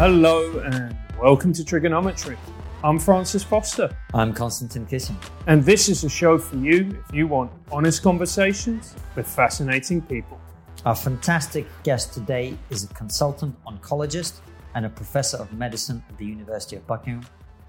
Hello and welcome to Triggernometry. I'm Francis Foster, I'm Konstantin Kisin. and this is a show for you if you want honest conversations with fascinating people. Our fantastic guest today is a consultant oncologist and a professor of medicine at the University of Buckingham,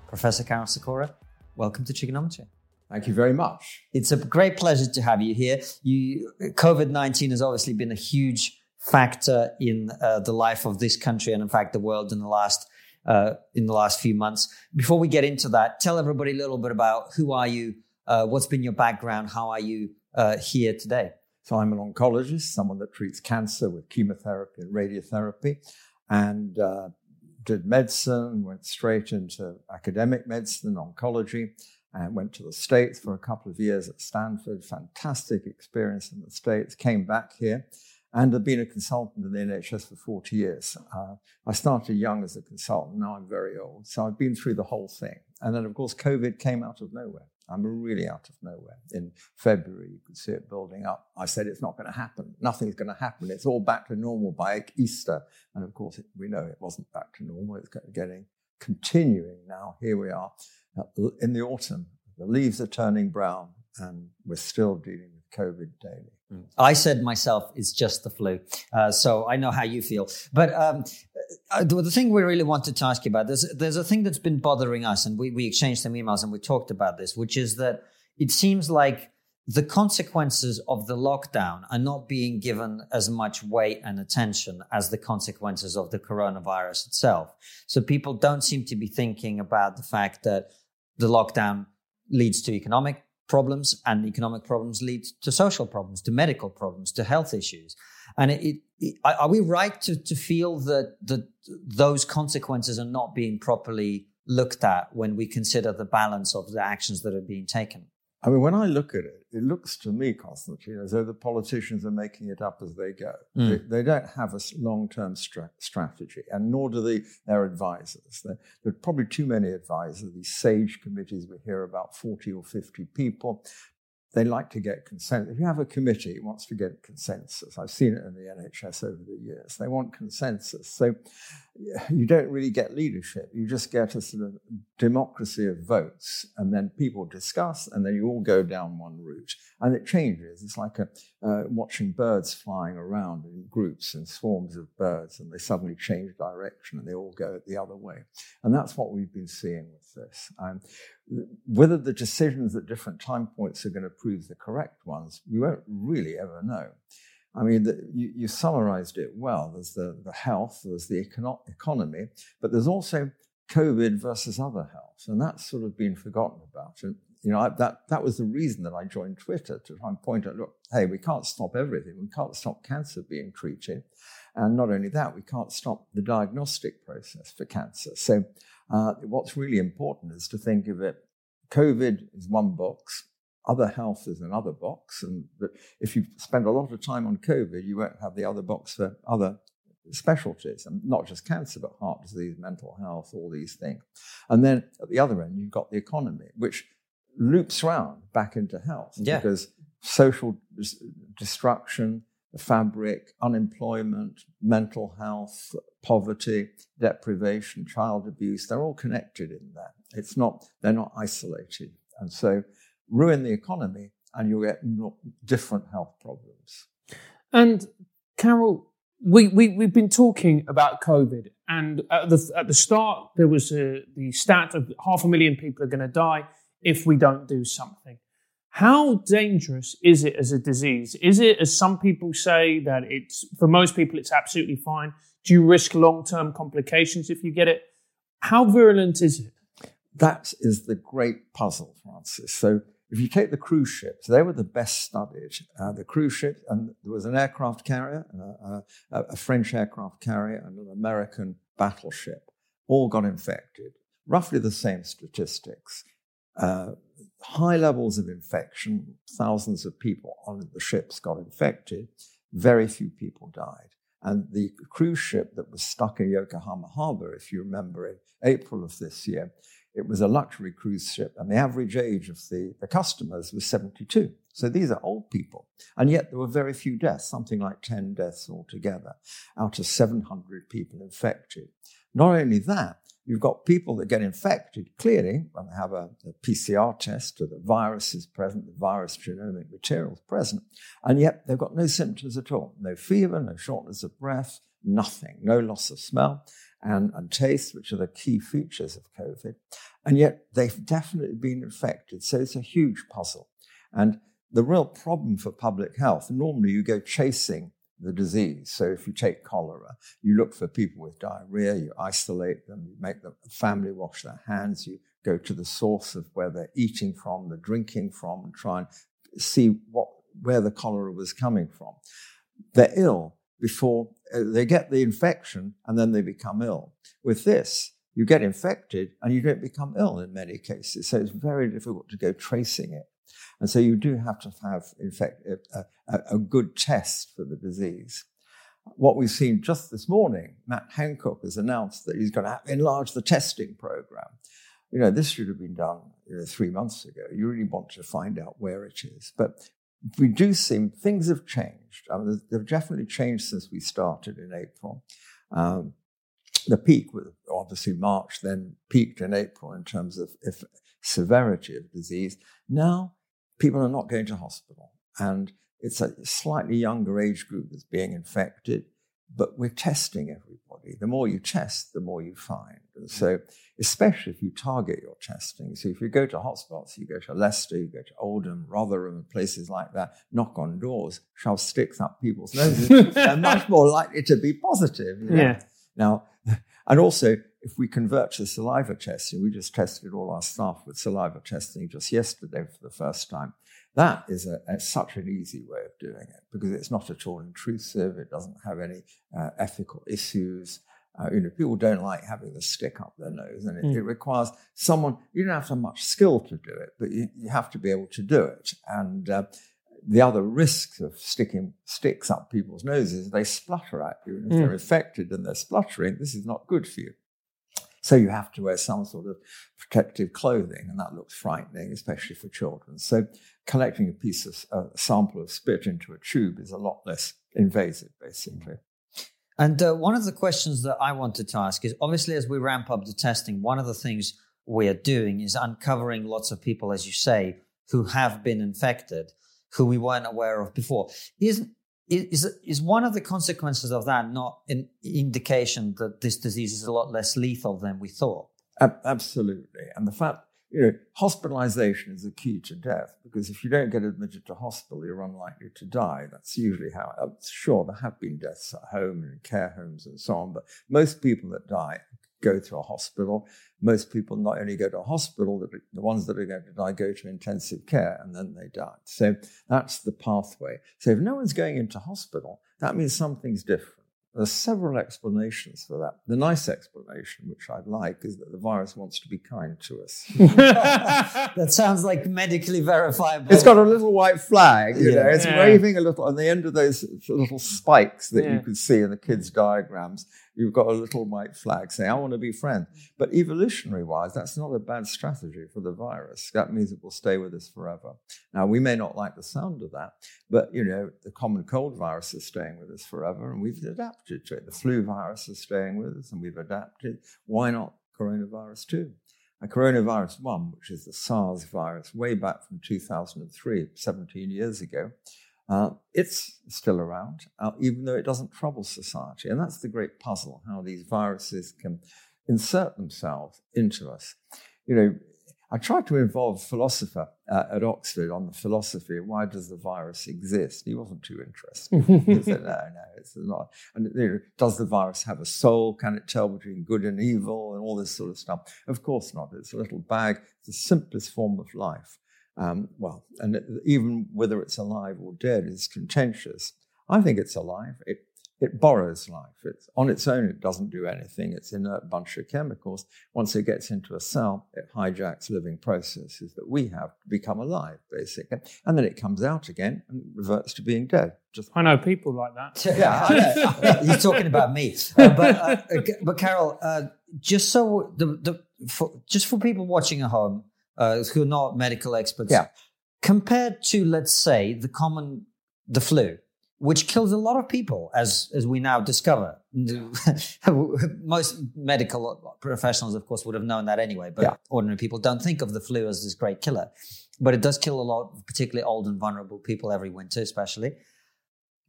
Professor Karol Sikora. Welcome to Triggernometry. Thank you very much. It's a great pleasure to have you here. You, COVID 19 has obviously been a huge factor in uh, the life of this country and, in fact, the world in the last. Uh, in the last few months. Before we get into that, tell everybody a little bit about who are you, uh, what's been your background, how are you uh, here today? So I'm an oncologist, someone that treats cancer with chemotherapy and radiotherapy, and uh, did medicine, went straight into academic medicine, oncology, and went to the States for a couple of years at Stanford. Fantastic experience in the States. Came back here and I've been a consultant in the NHS for 40 years. Uh, I started young as a consultant, now I'm very old. So I've been through the whole thing. And then, of course, COVID came out of nowhere. I'm really out of nowhere. In February, you could see it building up. I said it's not going to happen. Nothing's going to happen. It's all back to normal by Easter. And of course, it, we know it wasn't back to normal. It's getting continuing now. Here we are in the autumn. The leaves are turning brown, and we're still dealing with COVID daily. I said myself, it's just the flu. Uh, so I know how you feel. But um, uh, the, the thing we really wanted to ask you about, there's, there's a thing that's been bothering us, and we, we exchanged some emails and we talked about this, which is that it seems like the consequences of the lockdown are not being given as much weight and attention as the consequences of the coronavirus itself. So people don't seem to be thinking about the fact that the lockdown leads to economic problems and economic problems lead to social problems, to medical problems, to health issues. And it, it, are we right to, to feel that, that those consequences are not being properly looked at when we consider the balance of the actions that are being taken? I mean, when I look at it, it looks to me, Konstantin, as though the politicians are making it up as they go. Mm. They, they, don't have a long term stra- strategy, and nor do they, their advisors. There, there are probably too many advisors, these SAGE committees, we hear about 40 or 50 people. They like to get consensus. If you have a committee, it wants to get consensus. I've seen it in the NHS over the years. They want consensus. So you don't really get leadership. You just get a sort of democracy of votes, and then people discuss, and then you all go down one route. And it changes. It's like a, uh, watching birds flying around in groups and swarms of birds, and they suddenly change direction and they all go the other way. And that's what we've been seeing with this. Um, whether the decisions at different time points are going to prove the correct ones, we won't really ever know. I mean, the, you, you, summarized it well. There's the, the health, there's the econo- economy, but there's also COVID versus other health, and that's sort of been forgotten about. And you know, I, that that was the reason that I joined Twitter to try and point out, look, hey, we can't stop everything. We can't stop cancer being treated, and not only that, we can't stop the diagnostic process for cancer. So, uh, what's really important is to think of it. COVID is one box, other health is another box. And if you spend a lot of time on COVID, you won't have the other box for other specialties, and not just cancer, but heart disease, mental health, all these things. And then at the other end, you've got the economy, which loops round back into health yeah. because social destruction, the fabric, unemployment, mental health, poverty, deprivation, child abuse, they're all connected in that. It's not, they're not isolated. And so ruin the economy and you'll get different health problems. And Karol, we, we, we've been talking about COVID, and at the, at the start, there was a, the stat of half a million people are going to die if we don't do something. How dangerous is it as a disease? Is it, as some people say, that it's for most people it's absolutely fine? Do you risk long term complications if you get it? How virulent is it? That is the great puzzle, Francis. So if you take the cruise ships, they were the best studied. Uh, the cruise ship, and there was an aircraft carrier, uh, uh, a French aircraft carrier, and an American battleship, all got infected. Roughly the same statistics. Uh, high levels of infection, thousands of people on the ships got infected, very few people died. And the cruise ship that was stuck in Yokohama harbor, if you remember, in April of this year, it was a luxury cruise ship, and the average age of the, the customers was 72. So these are old people. And yet there were very few deaths, something like 10 deaths altogether, out of 700 people infected. Not only that, you've got people that get infected clearly when they have a, a PCR test or the virus is present, the virus genomic material is present, and yet they've got no symptoms at all. No fever, no shortness of breath, nothing, no loss of smell and, and taste, which are the key features of COVID. And yet they've definitely been infected. So it's a huge puzzle. And the real problem for public health, normally you go chasing the disease. So if you take cholera, you look for people with diarrhea, you isolate them, you make the family wash their hands, you go to the source of where they're eating from, they're drinking from, and try and see what where the cholera was coming from. They're ill before Uh, they get the infection and then they become ill. With this, you get infected and you don't become ill in many cases. So it's very difficult to go tracing it. And so you do have to have infect, a, a, a good test for the disease. What we've seen just this morning, Matt Hancock has announced that he's going to enlarge the testing program. You know, this should have been done you know, three months ago. You really want to find out where it is. But we do seem things have changed. I mean, they've definitely changed since we started in April. Um, the peak was obviously March, then peaked in April in terms of if, severity of disease. Now people are not going to hospital, and it's a slightly younger age group that's being infected but we're testing everybody. The more you test, the more you find. And mm. so, especially if you target your testing. So, if you go to hotspots, you go to Leicester, you go to Oldham, Rotherham, and places like that, knock on doors, shove sticks up people's noses, they're much more likely to be positive. You know? Yeah. Now, and also, if we convert to saliva testing, we just tested all our staff with saliva testing just yesterday for the first time. That is a, a, such an easy way of doing it because it's not at all intrusive. It doesn't have any uh, ethical issues. Uh, you know, people don't like having the stick up their nose, and it, mm. it, requires someone. You don't have to have much skill to do it, but you, you have to be able to do it. And uh, the other risks of sticking sticks up people's noses, they splutter at you. And if mm. they're infected and they're spluttering, this is not good for you. So you have to wear some sort of protective clothing, and that looks frightening, especially for children. So collecting a piece of a sample of spit into a tube is a lot less invasive, basically. And uh, one of the questions that I wanted to ask is obviously, as we ramp up the testing, one of the things we are doing is uncovering lots of people, as you say, who have been infected, who we weren't aware of before. Is is is one of the consequences of that not an indication that this disease is a lot less lethal than we thought? Absolutely, and the fact you know hospitalization is a key to death because if you don't get admitted to hospital, you're unlikely to die. That's usually how. Sure, there have been deaths at home and care homes and so on, but most people that die go to a hospital. Most people not only go to a hospital, the ones that are going to die go to intensive care and then they die. So that's the pathway. So if no one's going into hospital, that means something's different. There's several explanations for that. The nice explanation, which I'd like, is that the virus wants to be kind to us. that sounds like medically verifiable. It's got a little white flag, you yeah. know, it's yeah. waving a little on the end of those little spikes that yeah. you can see in the kids' diagrams you've got a little white flag saying, I want to be friends. But evolutionary wise, that's not a bad strategy for the virus. That means it will stay with us forever. Now, we may not like the sound of that, but you know, the common cold virus is staying with us forever and we've adapted to it. The flu virus is staying with us and we've adapted. Why not coronavirus 2? And coronavirus 1, which is the SARS virus, way back from 2003, 17 years ago, uh, it's still around, uh, even though it doesn't trouble society. And that's the great puzzle how these viruses can insert themselves into us. You know, I tried to involve a philosopher uh, at Oxford on the philosophy of why does the virus exist. He wasn't too interested. he said, no, no, it's not. And you know, does the virus have a soul? Can it tell between good and evil and all this sort of stuff? Of course not. It's a little bag. It's the simplest form of life. Um, well, and even whether it's alive or dead is contentious. I think it's alive. It it borrows life. It's on its own. It doesn't do anything. It's in a bunch of chemicals. Once it gets into a cell, it hijacks living processes that we have to become alive, basically, and then it comes out again and reverts to being dead. Just I know people like that. yeah, you're talking about me. Uh, but uh, but Karol, uh, just so the, the for, just for people watching at home uh, who are not medical experts, Yeah. compared to let's say the common the flu, which kills a lot of people, as as we now discover. Most medical professionals, of course, would have known that anyway, but Yeah. ordinary people don't think of the flu as this great killer. But it does kill a lot, particularly old and vulnerable people every winter, especially.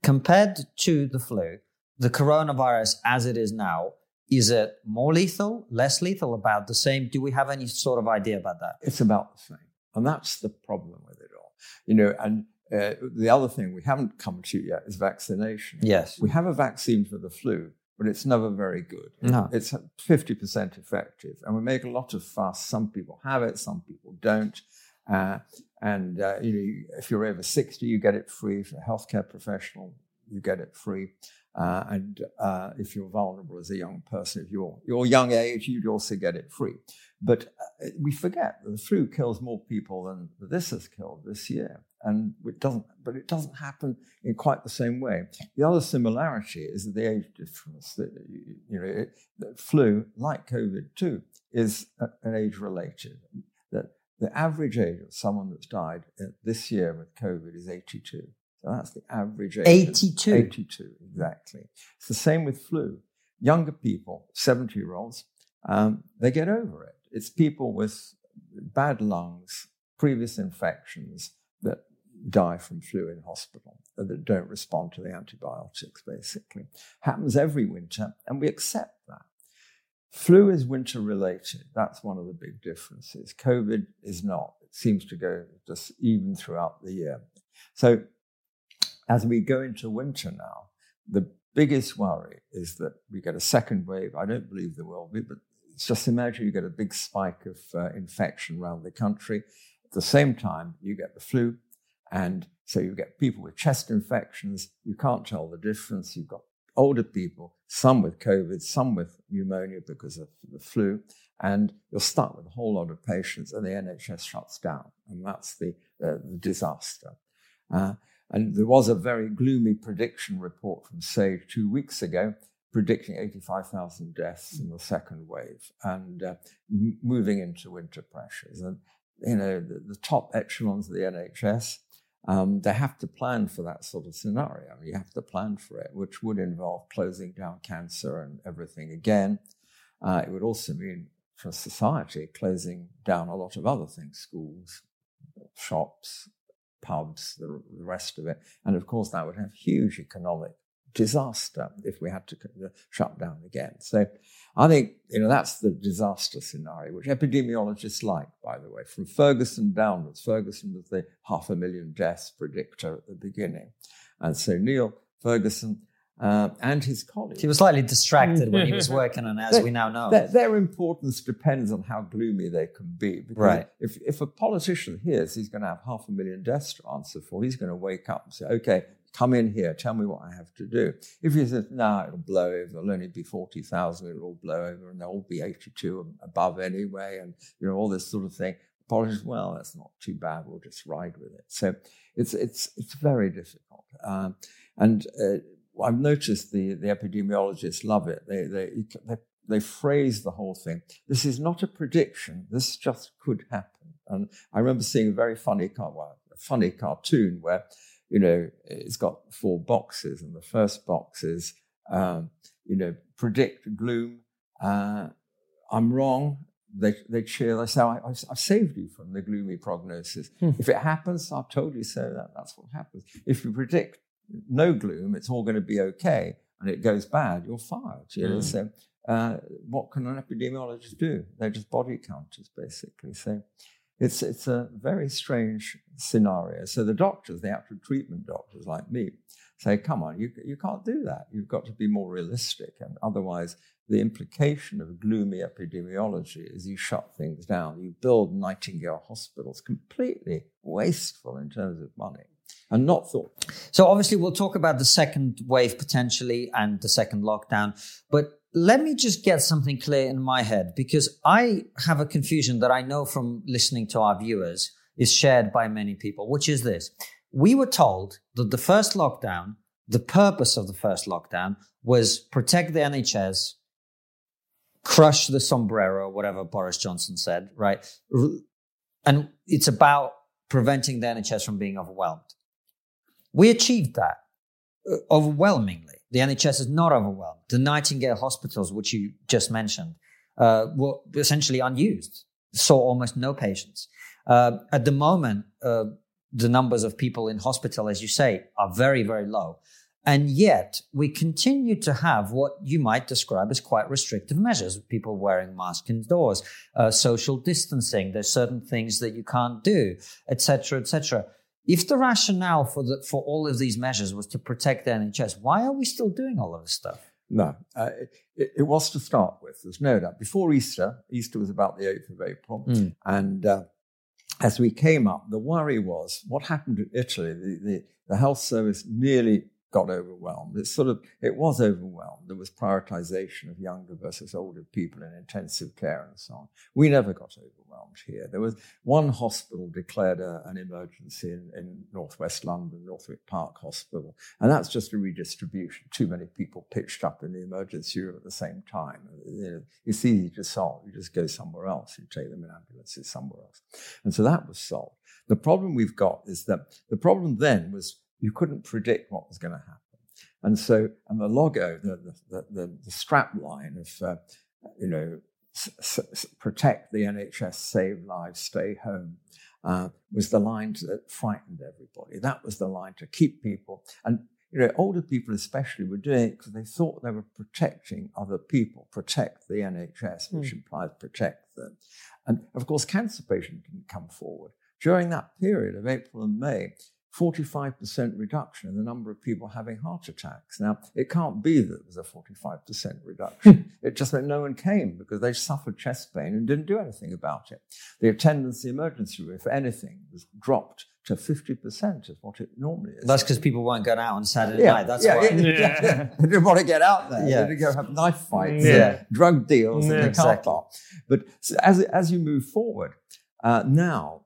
Compared to the flu, the coronavirus as it is now, is it more lethal, less lethal, about the same? Do we have any sort of idea about that? It's about the same. And that's the problem with it all. You know, and uh, the other thing we haven't come to yet is vaccination. Yes. We have a vaccine for the flu, but it's never very good. No. It's 50% effective. And we make a lot of fuss. Some people have it, some people don't. Uh, and uh, you know, if you're over 60, you get it free. If you're a healthcare professional, you get it free. Uh, and uh, if you're vulnerable as a young person, if you're your young age, you'd also get it free. But uh, we forget that the flu kills more people than this has killed this year, and it doesn't. But it doesn't happen in quite the same way. The other similarity is that the age difference. That you know, it, that flu, like COVID too, is an age related. That the average age of someone that's died uh, this year with COVID is 82. So that's the average age. 82. 82, exactly. It's the same with flu. Younger people, 70 year olds, um, they get over it. It's people with bad lungs, previous infections that die from flu in hospital, that don't respond to the antibiotics, basically. Happens every winter, and we accept that. Flu is winter related. That's one of the big differences. COVID is not. It seems to go just even throughout the year. So as we go into winter now, the biggest worry is that we get a second wave. I don't believe there will be, but just imagine you get a big spike of uh, infection around the country. At the same time, you get the flu. And so you get people with chest infections. You can't tell the difference. You've got older people, some with COVID, some with pneumonia because of the flu. And you're stuck with a whole lot of patients, and the NHS shuts down. And that's the, uh, the disaster. Uh, and there was a very gloomy prediction report from SAGE two weeks ago predicting 85,000 deaths in the second wave and uh, moving into winter pressures. And, you know, the, the top echelons of the NHS, um, they have to plan for that sort of scenario. You have to plan for it, which would involve closing down cancer and everything again. Uh, it would also mean for society closing down a lot of other things, schools, shops, pubs, the, the rest of it. And of course, that would have huge economic disaster if we had to shut down again. So I think, you know, that's the disaster scenario, which epidemiologists like, by the way, from Ferguson downwards. Ferguson was the half a million deaths predictor at the beginning. And so Neil Ferguson uh, and his colleagues. He was slightly distracted when he was working on, as we now know. Their, their importance depends on how gloomy they can be. Because Right. If, if a politician hears he's going to have half a million deaths to answer for, he's going to wake up and say, okay, come in here, tell me what I have to do. If he says, no, it'll blow over, there'll only be 40,000, it'll all blow over, and they'll all be 82 above anyway, and you know all this sort of thing. Politicians, well, that's not too bad, we'll just ride with it. So it's, it's, it's very difficult. Um, and uh, I've noticed the, the epidemiologists love it. They, they, they, they phrase the whole thing. This is not a prediction. This just could happen. And I remember seeing a very funny, well, a funny cartoon where, you know, it's got four boxes, and the first box is, um, you know, predict gloom. Uh, I'm wrong. They, they cheer. They say, I, saved you from the gloomy prognosis. Hmm. If it happens, I've told you so. That, that's what happens. If you predict no gloom, it's all going to be okay, and it goes bad, you're fired. You know? Mm. So, uh, what can an epidemiologist do? They're just body counters, basically. So, it's it's a very strange scenario. So the doctors, the actual treatment doctors like me, say, "Come on, you you can't do that. You've got to be more realistic, and otherwise." The implication of gloomy epidemiology is you shut things down. You build Nightingale hospitals, completely wasteful in terms of money and not thought. So obviously we'll talk about the second wave potentially and the second lockdown, but let me just get something clear in my head because I have a confusion that I know from listening to our viewers is shared by many people, which is this. We were told that the first lockdown, the purpose of the first lockdown was protect the NHS, crush the sombrero, whatever Boris Johnson said, right? And it's about preventing the NHS from being overwhelmed. We achieved that uh, overwhelmingly. The NHS is not overwhelmed. The Nightingale hospitals, which you just mentioned, uh, were essentially unused, saw almost no patients. Uh, at the moment, uh, the numbers of people in hospital, as you say, are very, very low. And yet we continue to have what you might describe as quite restrictive measures, people wearing masks indoors, uh, social distancing. There's certain things that you can't do, etc., etc. If the rationale for the, for all of these measures was to protect the NHS, why are we still doing all of this stuff? No, uh, it, it, was to start with. There's no doubt. Before Easter, Easter was about the 8th of April, mm. and uh, as we came up, the worry was what happened in Italy. The, the, the health service nearly got overwhelmed. It sort of it was overwhelmed. There was prioritization of younger versus older people in intensive care and so on. We never got overwhelmed here. There was one hospital declared a, an emergency in, in northwest London, Northwick Park Hospital, and that's just a redistribution. Too many people pitched up in the emergency room at the same time. You know, it's easy to solve. You just go somewhere else. You take them in ambulances somewhere else, and so that was solved. The problem we've got is that the problem then was you couldn't predict what was going to happen. And so, and the logo, the, the, the, the strap line of, uh, you know, s- s- protect the NHS, save lives, stay home, uh, was the line that frightened everybody. That was the line to keep people. And, you know, older people especially were doing it because they thought they were protecting other people, protect the NHS, which mm. implies protect them. And of course, cancer patients didn't come forward. During that period of April and May, 45% reduction in the number of people having heart attacks. Now, it can't be that there was a 45% reduction. Hmm. it just meant no one came because they suffered chest pain and didn't do anything about it. The attendance in the emergency room, if anything, was dropped to 50% of what it normally is. That's because people weren't going out on Saturday yeah, night. That's yeah, why. Yeah, yeah. they didn't want to get out there. Yeah. They didn't go have knife fights, yeah. drug deals, yeah, and exactly. But as, as you move forward, uh, now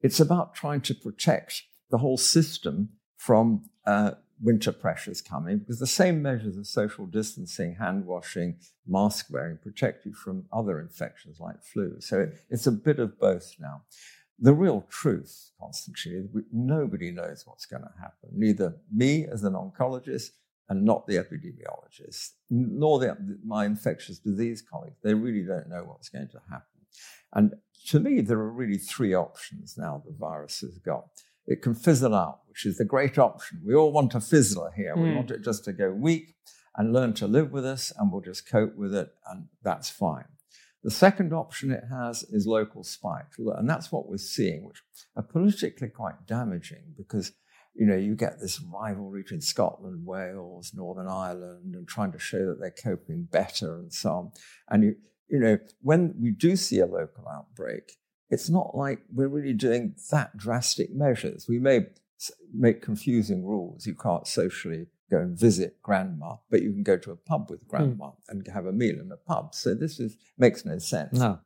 it's about trying to protect the whole system from uh, winter pressures coming because the same measures of social distancing, hand washing, mask wearing protect you from other infections like flu. So it, it's a bit of both now. The real truth, Konstantin, nobody knows what's going to happen. Neither me as an oncologist and not the epidemiologist, nor the, my infectious disease colleagues. They really don't know what's going to happen. And to me, there are really three options now the virus has got it can fizzle out, which is the great option. We all want a fizzler here. Mm. We hmm. want it just to go weak and learn to live with us, and we'll just cope with it, and that's fine. The second option it has is local spikes, and that's what we're seeing, which are politically quite damaging because you know you get this rivalry between Scotland, Wales, Northern Ireland, and trying to show that they're coping better and so on. And you you know when we do see a local outbreak, it's not like we're really doing that drastic measures. We may make confusing rules. You can't socially go and visit grandma, but you can go to a pub with grandma mm. and have a meal in a pub. So this is, makes no sense. No.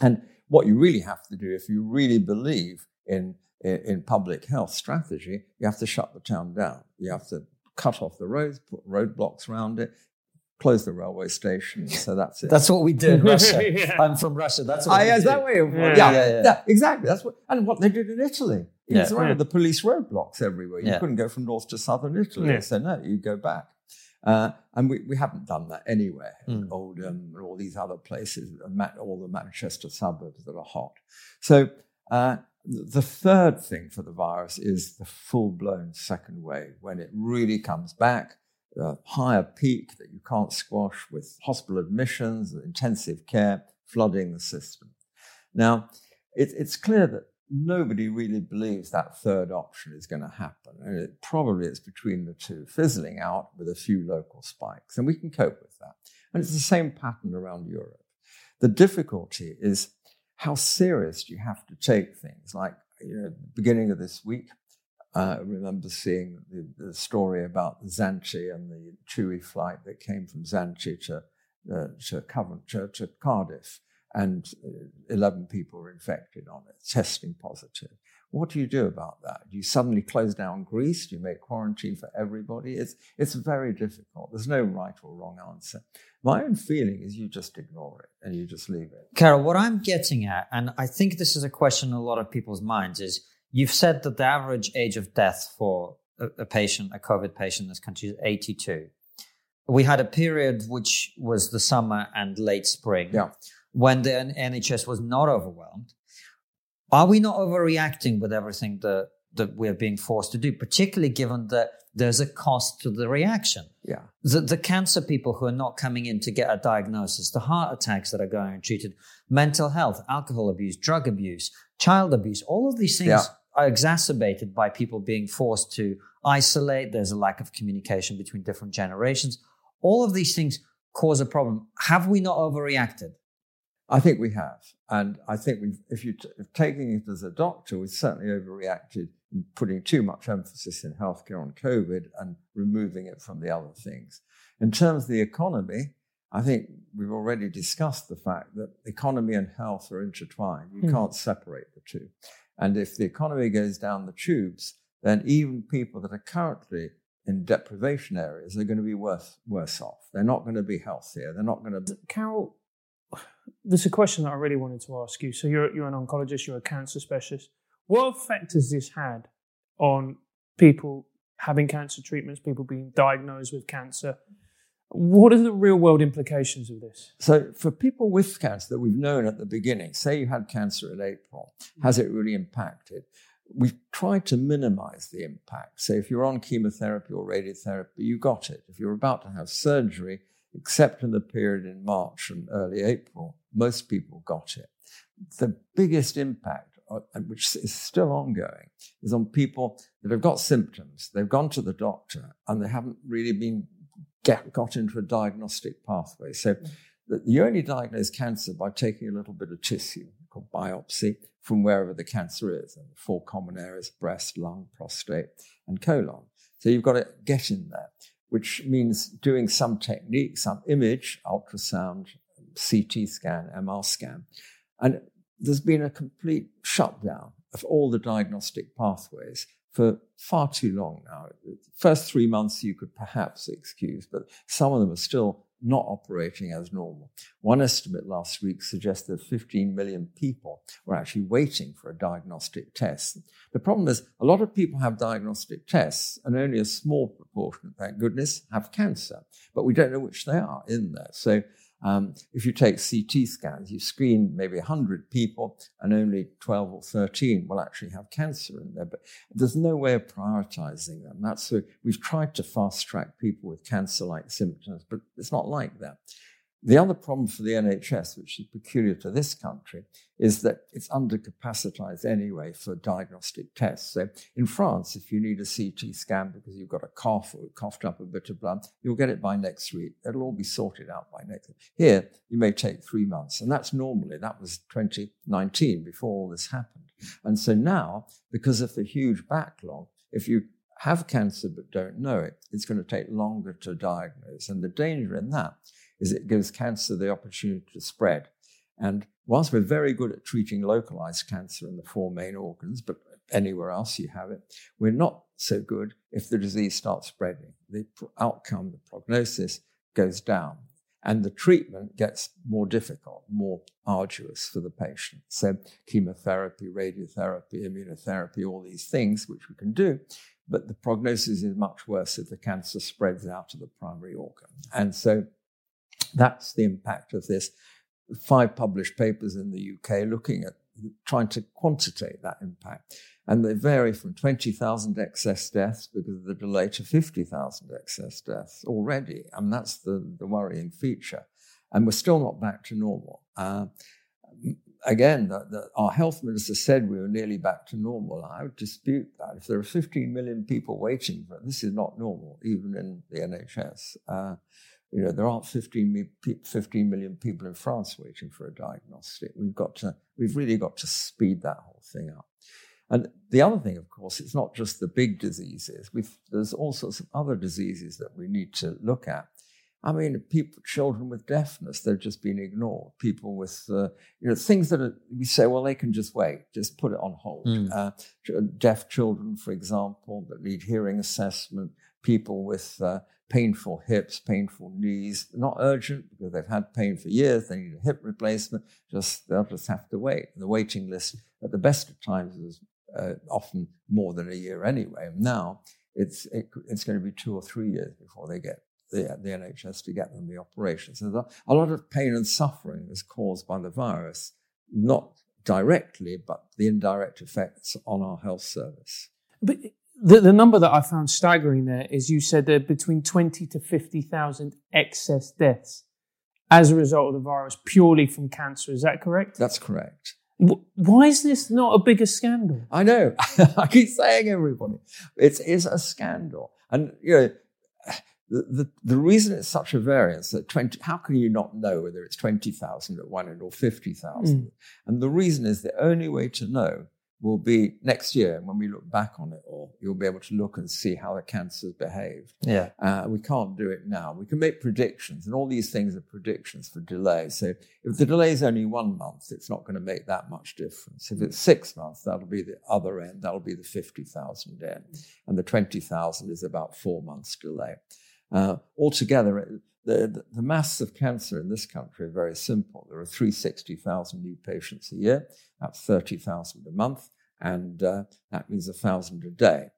And what you really have to do, if you really believe in, in, in public health strategy, you have to shut the town down. You have to cut off the roads, put roadblocks around it close the railway station. So that's it. That's what we did in Russia. yeah. I'm from Russia. That's what ah, yeah, is that way? Yeah. Yeah, yeah, yeah, exactly. That's what and what they did in Italy. It was around the police roadblocks everywhere. You couldn't go from north to southern Italy. So no, you go back. Uh, and we, we haven't done that anywhere. Mm. Oldham and all these other places, all the Manchester suburbs that are hot. So uh, the third thing for the virus is the full blown second wave when it really comes back a higher peak that you can't squash with hospital admissions, intensive care, flooding the system. Now, it, it's clear that nobody really believes that third option is going to happen. And it probably it's between the two, fizzling out with a few local spikes. And we can cope with that. And it's the same pattern around Europe. The difficulty is how serious do you have to take things like, you know, beginning of this week, I remember seeing the, the, story about Zante and the TUI flight that came from Zante to, uh, to, Covent, to, to Cardiff. and uh, 11 people were infected on it, testing positive. What do you do about that? Do you suddenly close down Greece? Do you make quarantine for everybody? It's, it's very difficult. There's no right or wrong answer. My own feeling is you just ignore it and you just leave it. Karol, what I'm getting at, and I think this is a question in a lot of people's minds, is you've said that the average age of death for a, a patient, a COVID patient in this country is 82. We had a period which was the summer and late spring Yeah. when the NHS was not overwhelmed. Are we not overreacting with everything that, that we're being forced to do, particularly given that there's a cost to the reaction? Yeah. The, the cancer people who are not coming in to get a diagnosis, the heart attacks that are going untreated, mental health, alcohol abuse, drug abuse, child abuse, all of these things Yeah. are exacerbated by people being forced to isolate. There's a lack of communication between different generations. All of these things cause a problem. Have we not overreacted? I think we have. And I think we've, if you're t- taking it as a doctor, we've certainly overreacted putting too much emphasis in healthcare on COVID and removing it from the other things. In terms of the economy, I think we've already discussed the fact that economy and health are intertwined. You Hmm. can't separate the two. And if the economy goes down the tubes, then even people that are currently in deprivation areas are going to be worse, worse off. They're not going to be healthier. They're not going to Karol, there's a question that I really wanted to ask you. So you're you're an oncologist, you're a cancer specialist. What effect has this had on people having cancer treatments, people being diagnosed with cancer? What are the real world implications of this? So, for people with cancer that we've known at the beginning, say you had cancer in April, hmm. has it really impacted? We've tried to minimize the impact. So, if you're on chemotherapy or radiotherapy, you got it. If you're about to have surgery, except in the period in March and early April, most people got it. The biggest impact, Uh, which is still ongoing, is on people that have got symptoms. They've gone to the doctor and they haven't really been get, got into a diagnostic pathway. So mm. that you only diagnose cancer by taking a little bit of tissue called biopsy from wherever the cancer is. And the four common areas breast, lung, prostate, and colon. So you've got to get in there, which means doing some technique, some image, ultrasound, CT scan, MR scan. And there's been a complete shutdown of all the diagnostic pathways for far too long now. The first three months you could perhaps excuse, but some of them are still not operating as normal. One estimate last week suggested 15 million people were actually waiting for a diagnostic test. The problem is a lot of people have diagnostic tests and only a small proportion, thank goodness, have cancer, but we don't know which they are in there. So um, if you take CT scans, you screen maybe 100 people and only 12 or 13 will actually have cancer in there. But there's no way of prioritizing them. That's so we've tried to fast track people with cancer like symptoms, but it's not like that. The other problem for the NHS, which is peculiar to this country, is that it's undercapacitized anyway for diagnostic tests. So in France, if you need a CT scan because you've got a cough or coughed up a bit of blood, you'll get it by next week. It'll all be sorted out by next week. Here, you may take three months, and that's normally, that was 2019 before all this happened. And so now, because of the huge backlog, if you have cancer but don't know it, it's going to take longer to diagnose. And the danger in that is it gives cancer the opportunity to spread. And whilst we're very good at treating localized cancer in the four main organs, but anywhere else you have it, we're not so good if the disease starts spreading. The outcome, the prognosis goes down. And the treatment gets more difficult, more arduous for the patient. So, chemotherapy, radiotherapy, immunotherapy, all these things, which we can do, but the prognosis is much worse if the cancer spreads out of the primary organ. And so, that's the impact of this. Five published papers in the UK looking at trying to quantitate that impact. And they vary from 20,000 excess deaths because of the delay to 50,000 excess deaths already. And that's the, the worrying feature. And we're still not back to normal. Uh, again, the, the, our health minister said we were nearly back to normal. I would dispute that. If there are 15 million people waiting for it, this is not normal, even in the NHS. Uh, you know, there aren't 15, 15 million people in France waiting for a diagnostic. We've got to, we've really got to speed that whole thing up. And the other thing, of course, it's not just the big diseases. We've, there's all sorts of other diseases that we need to look at. I mean, people, children with deafness, they've just been ignored. People with, uh, you know, things that are, we say, well, they can just wait, just put it on hold. Mm. Uh, deaf children, for example, that need hearing assessment, people with uh, painful hips, painful knees, not urgent because they've had pain for years, they need a hip replacement, just they'll just have to wait. And the waiting list at the best of times is uh, often more than a year anyway. Now it's, it, it's going to be two or three years before they get the, the NHS to get them the operation. So a lot of pain and suffering is caused by the virus, not directly, but the indirect effects on our health service. But the, the number that I found staggering there is you said there are between 20 to 50,000 excess deaths as a result of the virus purely from cancer. Is that correct? That's correct. Why is this not a bigger scandal? I know. I keep saying everybody, it is a scandal. And, you know, the, the, the, reason it's such a variance that 20, how can you not know whether it's 20,000 at one end or 50,000? Mm. And the reason is the only way to know will be next year when we look back on it all, you'll be able to look and see how the cancer's behaved. Yeah. Uh, we can't do it now. We can make predictions, and all these things are predictions for delay. So if the delay is only one month, it's not going to make that much difference. If it's six months, that'll be the other end. That'll be the 50,000 end. And the 20,000 is about four months delay. Uh, altogether, the, the, mass of cancer in this country are very simple. There are 360,000 new patients a year. That's 30,000 a month, and uh, that means 1,000 a day.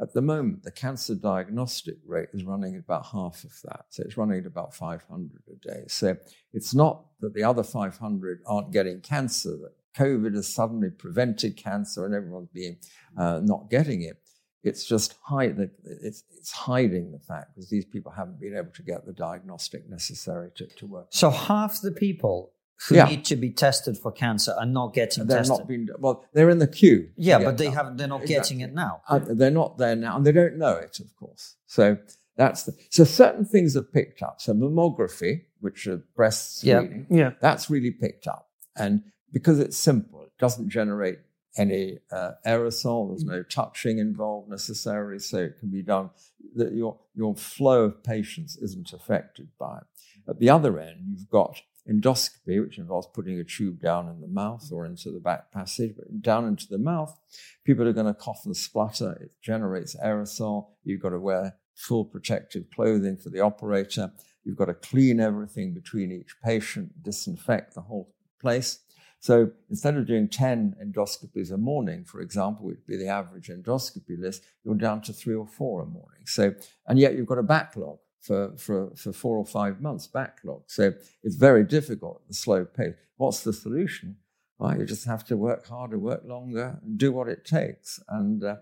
At the moment, the cancer diagnostic rate is running at about half of that. So it's running at about 500 a day. So it's not that the other 500 aren't getting cancer, that COVID has suddenly prevented cancer and everyone's being uh, not getting it. It's just hide, it's, it's hiding the fact because these people haven't been able to get the diagnostic necessary to, to work. So half the people who yeah. need to be tested for cancer are not getting they're tested. Not being, well, they're in the queue. Yeah, but they have they're not exactly. getting it now. Uh, they're not there now, and they don't know it, of course. So that's the, so certain things are picked up. So mammography, which are breast screening, yeah. yeah, that's really picked up, and because it's simple, it doesn't generate any uh, aerosol. There's no touching involved necessarily, so it can be done. That your your flow of patients isn't affected by it. At the other end, you've got endoscopy, which involves putting a tube down in the mouth or into the back passage, but down into the mouth, people are going to cough and splutter. It generates aerosol. You've got to wear full protective clothing for the operator. You've got to clean everything between each patient, disinfect the whole place. So instead of doing 10 endoscopies a morning, for example, which would be the average endoscopy list, you're down to three or four a morning. So, and yet you've got a backlog for, for, for four or five months backlog. So it's very difficult, the slow pace. What's the solution? Well, you just have to work harder, work longer, do what it takes, and uh,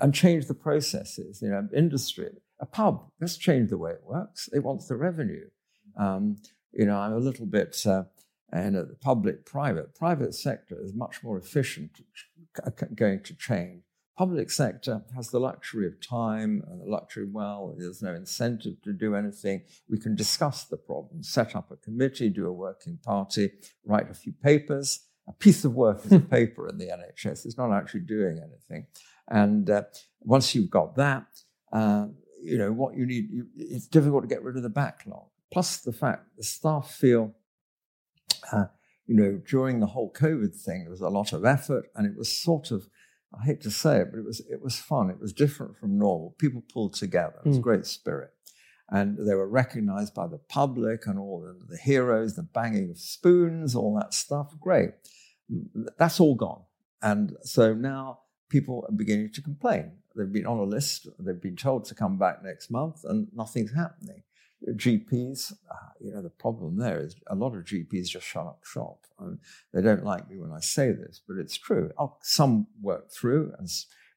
and change the processes. You know, industry, a pub, let's change the way it works. It wants the revenue. Um, you know, I'm a little bit uh, and at the public private private sector is much more efficient going to change. Public sector has the luxury of time and the luxury well there's no incentive to do anything. We can discuss the problem set up a committee do a working party write a few papers. A piece of work is a paper in the nhs it's not actually doing anything. And uh, once you've got that uh, you know what you need you, it's difficult to get rid of the backlog. Plus the fact the staff feel uh, you know, during the whole COVID thing, there was a lot of effort, and it was sort of, I hate to say it, but it was it was fun. It was different from normal. People pulled together. It was mm. great spirit, and they were recognised by the public and all the, the heroes, the banging of spoons, all that stuff. Great. That's all gone, and so now people are beginning to complain. They've been on a list. They've been told to come back next month, and nothing's happening. GPs, uh, you know, the problem there is a lot of GPs just shut up shop. I mean, they don't like me when I say this, but it's true. I'll, some work through, and,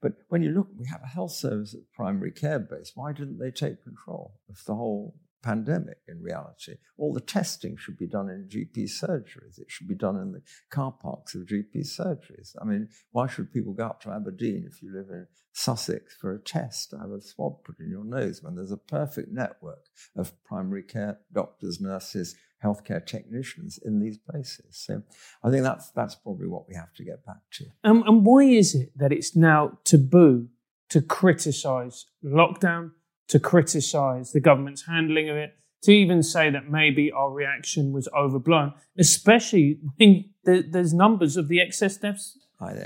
but when you look, we have a health service at primary care base. Why didn't they take control of the whole pandemic in reality. All the testing should be done in GP surgeries. It should be done in the car parks of GP surgeries. I mean, why should people go up to Aberdeen if you live in Sussex for a test have a swab put in your nose when there's a perfect network of primary care doctors, nurses, healthcare technicians in these places? So I think that's, that's probably what we have to get back to. Um, and why is it that it's now taboo to criticize lockdown? To criticize the government's handling of it, to even say that maybe our reaction was overblown, especially when there's numbers of the excess deaths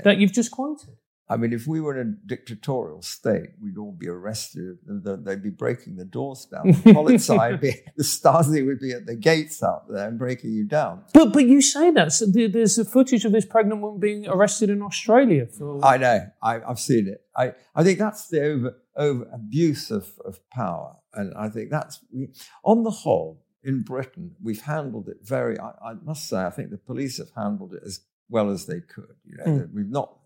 that you've just quoted. I mean, if we were in a dictatorial state, we'd all be arrested. and They'd be breaking the doors down. The Polizei, be, the Stasi would be at the gates out there and breaking you down. But but you say that so there's a footage of this pregnant woman being arrested in Australia. For... I know. I, have seen it. I, I think that's the over, over abuse of, of power, and I think that's we, on the whole in Britain we've handled it very. I, I, must say, I think the police have handled it as well as they could. You know, mm. we've not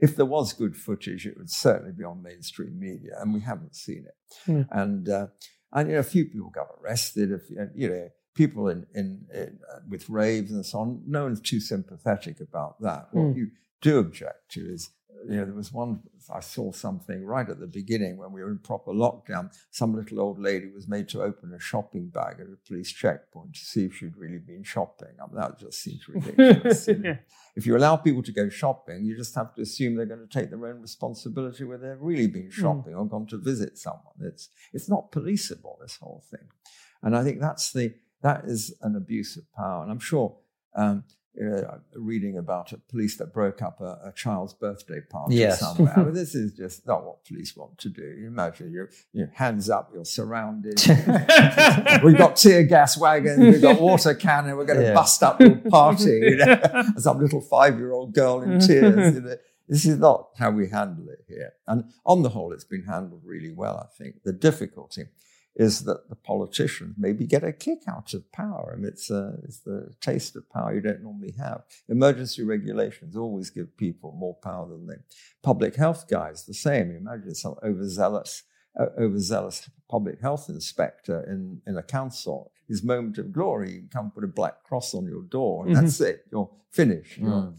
if there was good footage, it would certainly be on mainstream media, and we haven't seen it. Mm. And uh, and you know, a few people got arrested. If you know, people in, in, in uh, with raves and so on, no one's too sympathetic about that. What mm. you do object to is you know, there was one, I saw something right at the beginning when we were in proper lockdown. Some little old lady was made to open a shopping bag at a police checkpoint to see if she'd really been shopping. I mean, that just seems ridiculous. yeah. If you allow people to go shopping, you just have to assume they're going to take their own responsibility where they've really been hmm. shopping mm. or gone to visit someone. It's, it's not policeable, this whole thing. And I think that's the, that is an abuse of power. And I'm sure um, uh, reading about a police that broke up a, a child's birthday party yes. somewhere. I mean, this is just not what police want to do. You imagine your, your hands up, you're surrounded. we've got tear gas wagons, we've got water cannon, we're going to yeah. bust up your party. You know? Some little five year old girl in tears. You know? This is not how we handle it here. And on the whole, it's been handled really well, I think. The difficulty is that the politicians maybe get a kick out of power. I mean, it's, uh, it's the taste of power you don't normally have. Emergency regulations always give people more power than they. Public health guys, the same. You imagine some overzealous, uh, overzealous public health inspector in, in a council. His moment of glory, you come put a black cross on your door, and mm-hmm. that's it. You're finished. Mm. You're,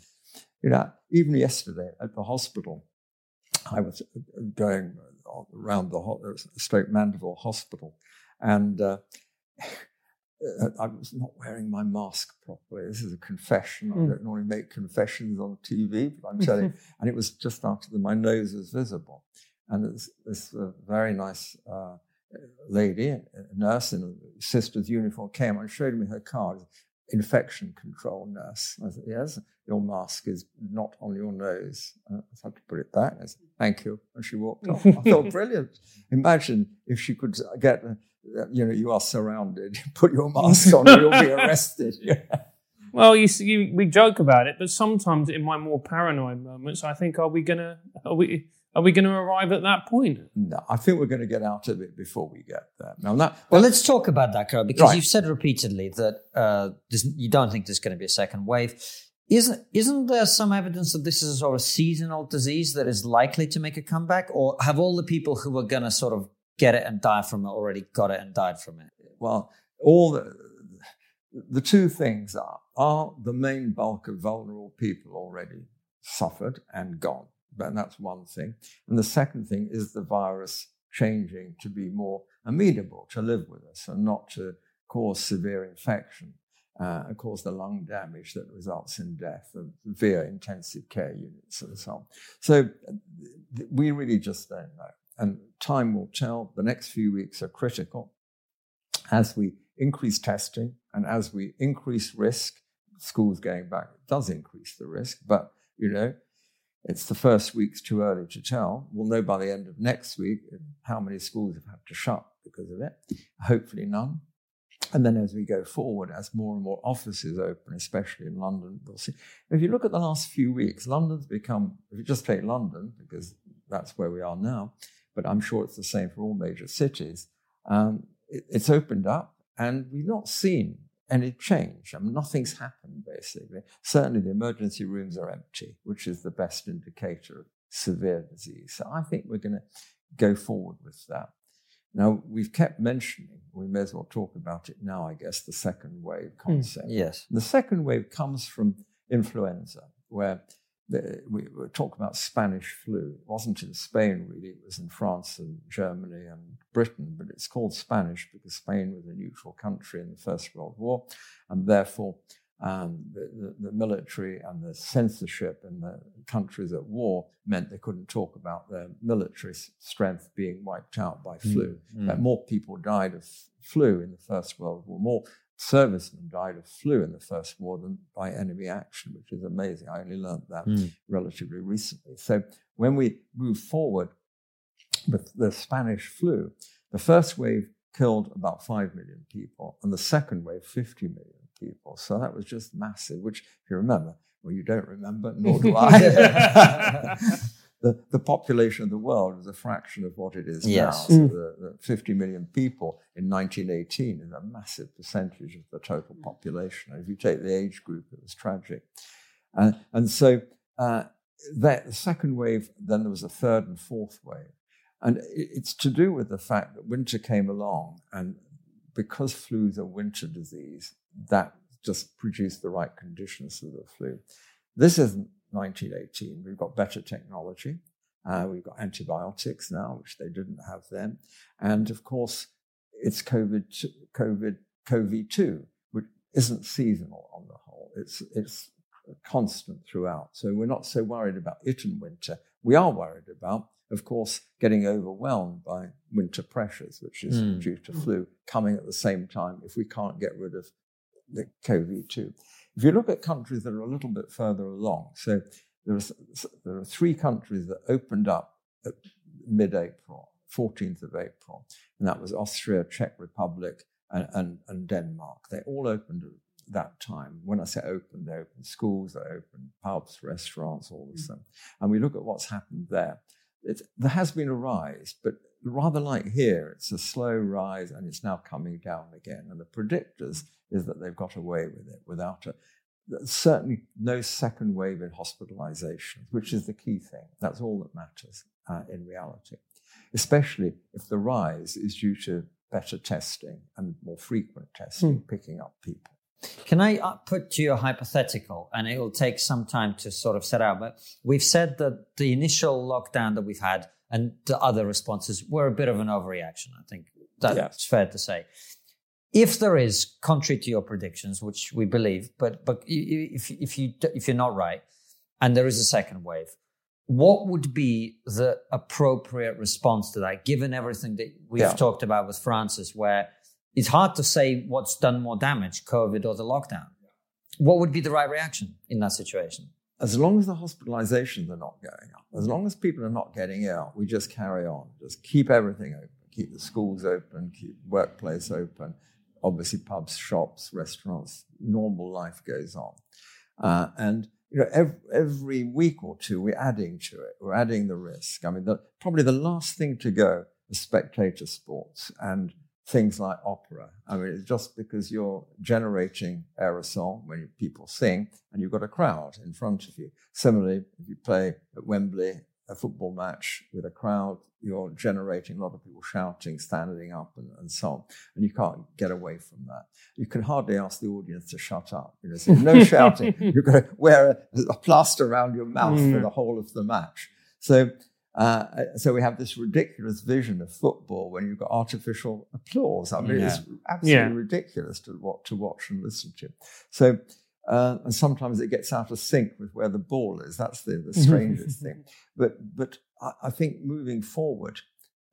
you know, even yesterday at the hospital, I was going around the uh, Stoke Mandeville Hospital, and uh, I was not wearing my mask properly. This is a confession. Mm. I don't normally make confessions on TV, but I'm telling. And it was just after the, my nose was visible. And this, this uh, very nice uh, lady, a nurse in a sister's uniform, came and showed me her card infection control nurse. I said, yes, your mask is not on your nose. Uh, I had to put it back. I said, thank you. And she walked off. I thought, brilliant. Imagine if she could uh, get, uh, you know, you are surrounded, put your mask on, you'll be arrested. Well, you see, we joke about it, but sometimes in my more paranoid moments, I think, are we gonna, are we, are we going to arrive at that point? No, I think we're going to get out of it before we get there. Now, that, well, let's talk about that, Karol, because right. you've said repeatedly that uh, you don't think there's going to be a second wave. Isn't isn't there some evidence that this is a sort of seasonal disease that is likely to make a comeback, or have all the people who are going to sort of get it and die from it already got it and died from it? Well, all the, the two things are: are the main bulk of vulnerable people already suffered and gone? And that's one thing. And the second thing is the virus changing to be more amenable to live with us and not to cause severe infection uh, cause the lung damage that results in death of via intensive care units and so on. So we really just don't know. And time will tell. The next few weeks are critical as we increase testing and as we increase risk. Schools going back does increase the risk, but you know, it's the first week's too early to tell. We'll know by the end of next week how many schools have had to shut because of it. Hopefully none. And then as we go forward, as more and more offices open, especially in London, we'll see. If you look at the last few weeks, London's become, if you just take London, because that's where we are now, but I'm sure it's the same for all major cities, um, it, it's opened up and we've not seen any change. I mean, nothing's happened basically. Certainly, the emergency rooms are empty, which is the best indicator of severe disease. So I think we're going to go forward with that. Now, we've kept mentioning, we may as well talk about it now, I guess, the second wave concept. Mm, yes. The second wave comes from influenza, where we were talking about Spanish flu. It wasn't in Spain, really. It was in France and Germany and Britain, but it's called Spanish because Spain was a neutral country in the First World War. And therefore, um, the, the, the, military and the censorship in the countries at war meant they couldn't talk about their military strength being wiped out by flu. Mm, mm. more people died of flu in the First World War, more servicemen died of flu in the First War than by enemy action, which is amazing. I only learned that mm. relatively recently. So when we move forward with the Spanish flu, the first wave killed about 5 million people, and the second wave, 50 million people. So that was just massive, which, if you remember, well, you don't remember, nor do I. the, the population of the world is a fraction of what it is yes. now. So mm. the, the, 50 million people in 1918 is a massive percentage of the total population. And if you take the age group, it was tragic. Uh, and so uh, that, the second wave, then there was a third and fourth wave. And it's to do with the fact that winter came along, and because flu is a winter disease, that just produced the right conditions for the flu. This isn't 1918. We've got better technology. Uh, we've got antibiotics now, which they didn't have then. And of course, it's COVID, COVID, COVID-2, which isn't seasonal on the whole. It's, it's constant throughout. So we're not so worried about it in winter. We are worried about, of course, getting overwhelmed by winter pressures, which is mm. due to flu coming at the same time if we can't get rid of the COVID-2. If you look at countries that are a little bit further along, so there are, there are three countries that opened up at mid-April, 14th of April, and that was Austria, Czech Republic, and, and, and Denmark. They all opened at that time. When I say open, they opened schools, they opened pubs, restaurants, all of mm. them. And we look at what's happened there. It, there has been a rise, but rather like here, it's a slow rise and it's now coming down again. And the predictors is that they've got away with it without a certainly no second wave in hospitalizations, which is the key thing. That's all that matters uh, in reality, especially if the rise is due to better testing and more frequent testing, hmm. picking up people. Can I put to you a hypothetical, and it will take some time to sort of set out, but we've said that the initial lockdown that we've had and the other responses were a bit of an overreaction. I think that's fair to say. If there is, contrary to your predictions, which we believe, but but if if you if you're not right, and there is a second wave, what would be the appropriate response to that, given everything that we've yeah. talked about with Francis, where it's hard to say what's done more damage, COVID or the lockdown. What would be the right reaction in that situation? as long as the hospitalizations are not going up, as long as people are not getting ill, we just carry on. Just keep everything open, keep the schools open, keep workplace open, obviously pubs, shops, restaurants, normal life goes on. Uh, and you know, every, every, week or two, we're adding to it. We're adding the risk. I mean, the, probably the last thing to go is spectator sports. And things like opera. I mean, it's just because you're generating aerosol when people sing and you've got a crowd in front of you. Similarly, if you play at Wembley, a football match with a crowd, you're generating a lot of people shouting, standing up, and, and so on. And you can't get away from that. You can hardly ask the audience to shut up. You know, so no shouting. You've got to wear a, a plaster around your mouth mm. for the whole of the match. So uh, so we have this ridiculous vision of football when you've got artificial applause. I mean, yeah. it's absolutely yeah. ridiculous to watch, to watch and listen to. So, uh, and sometimes it gets out of sync with where the ball is. That's the, the strangest thing. But, but I, I think moving forward,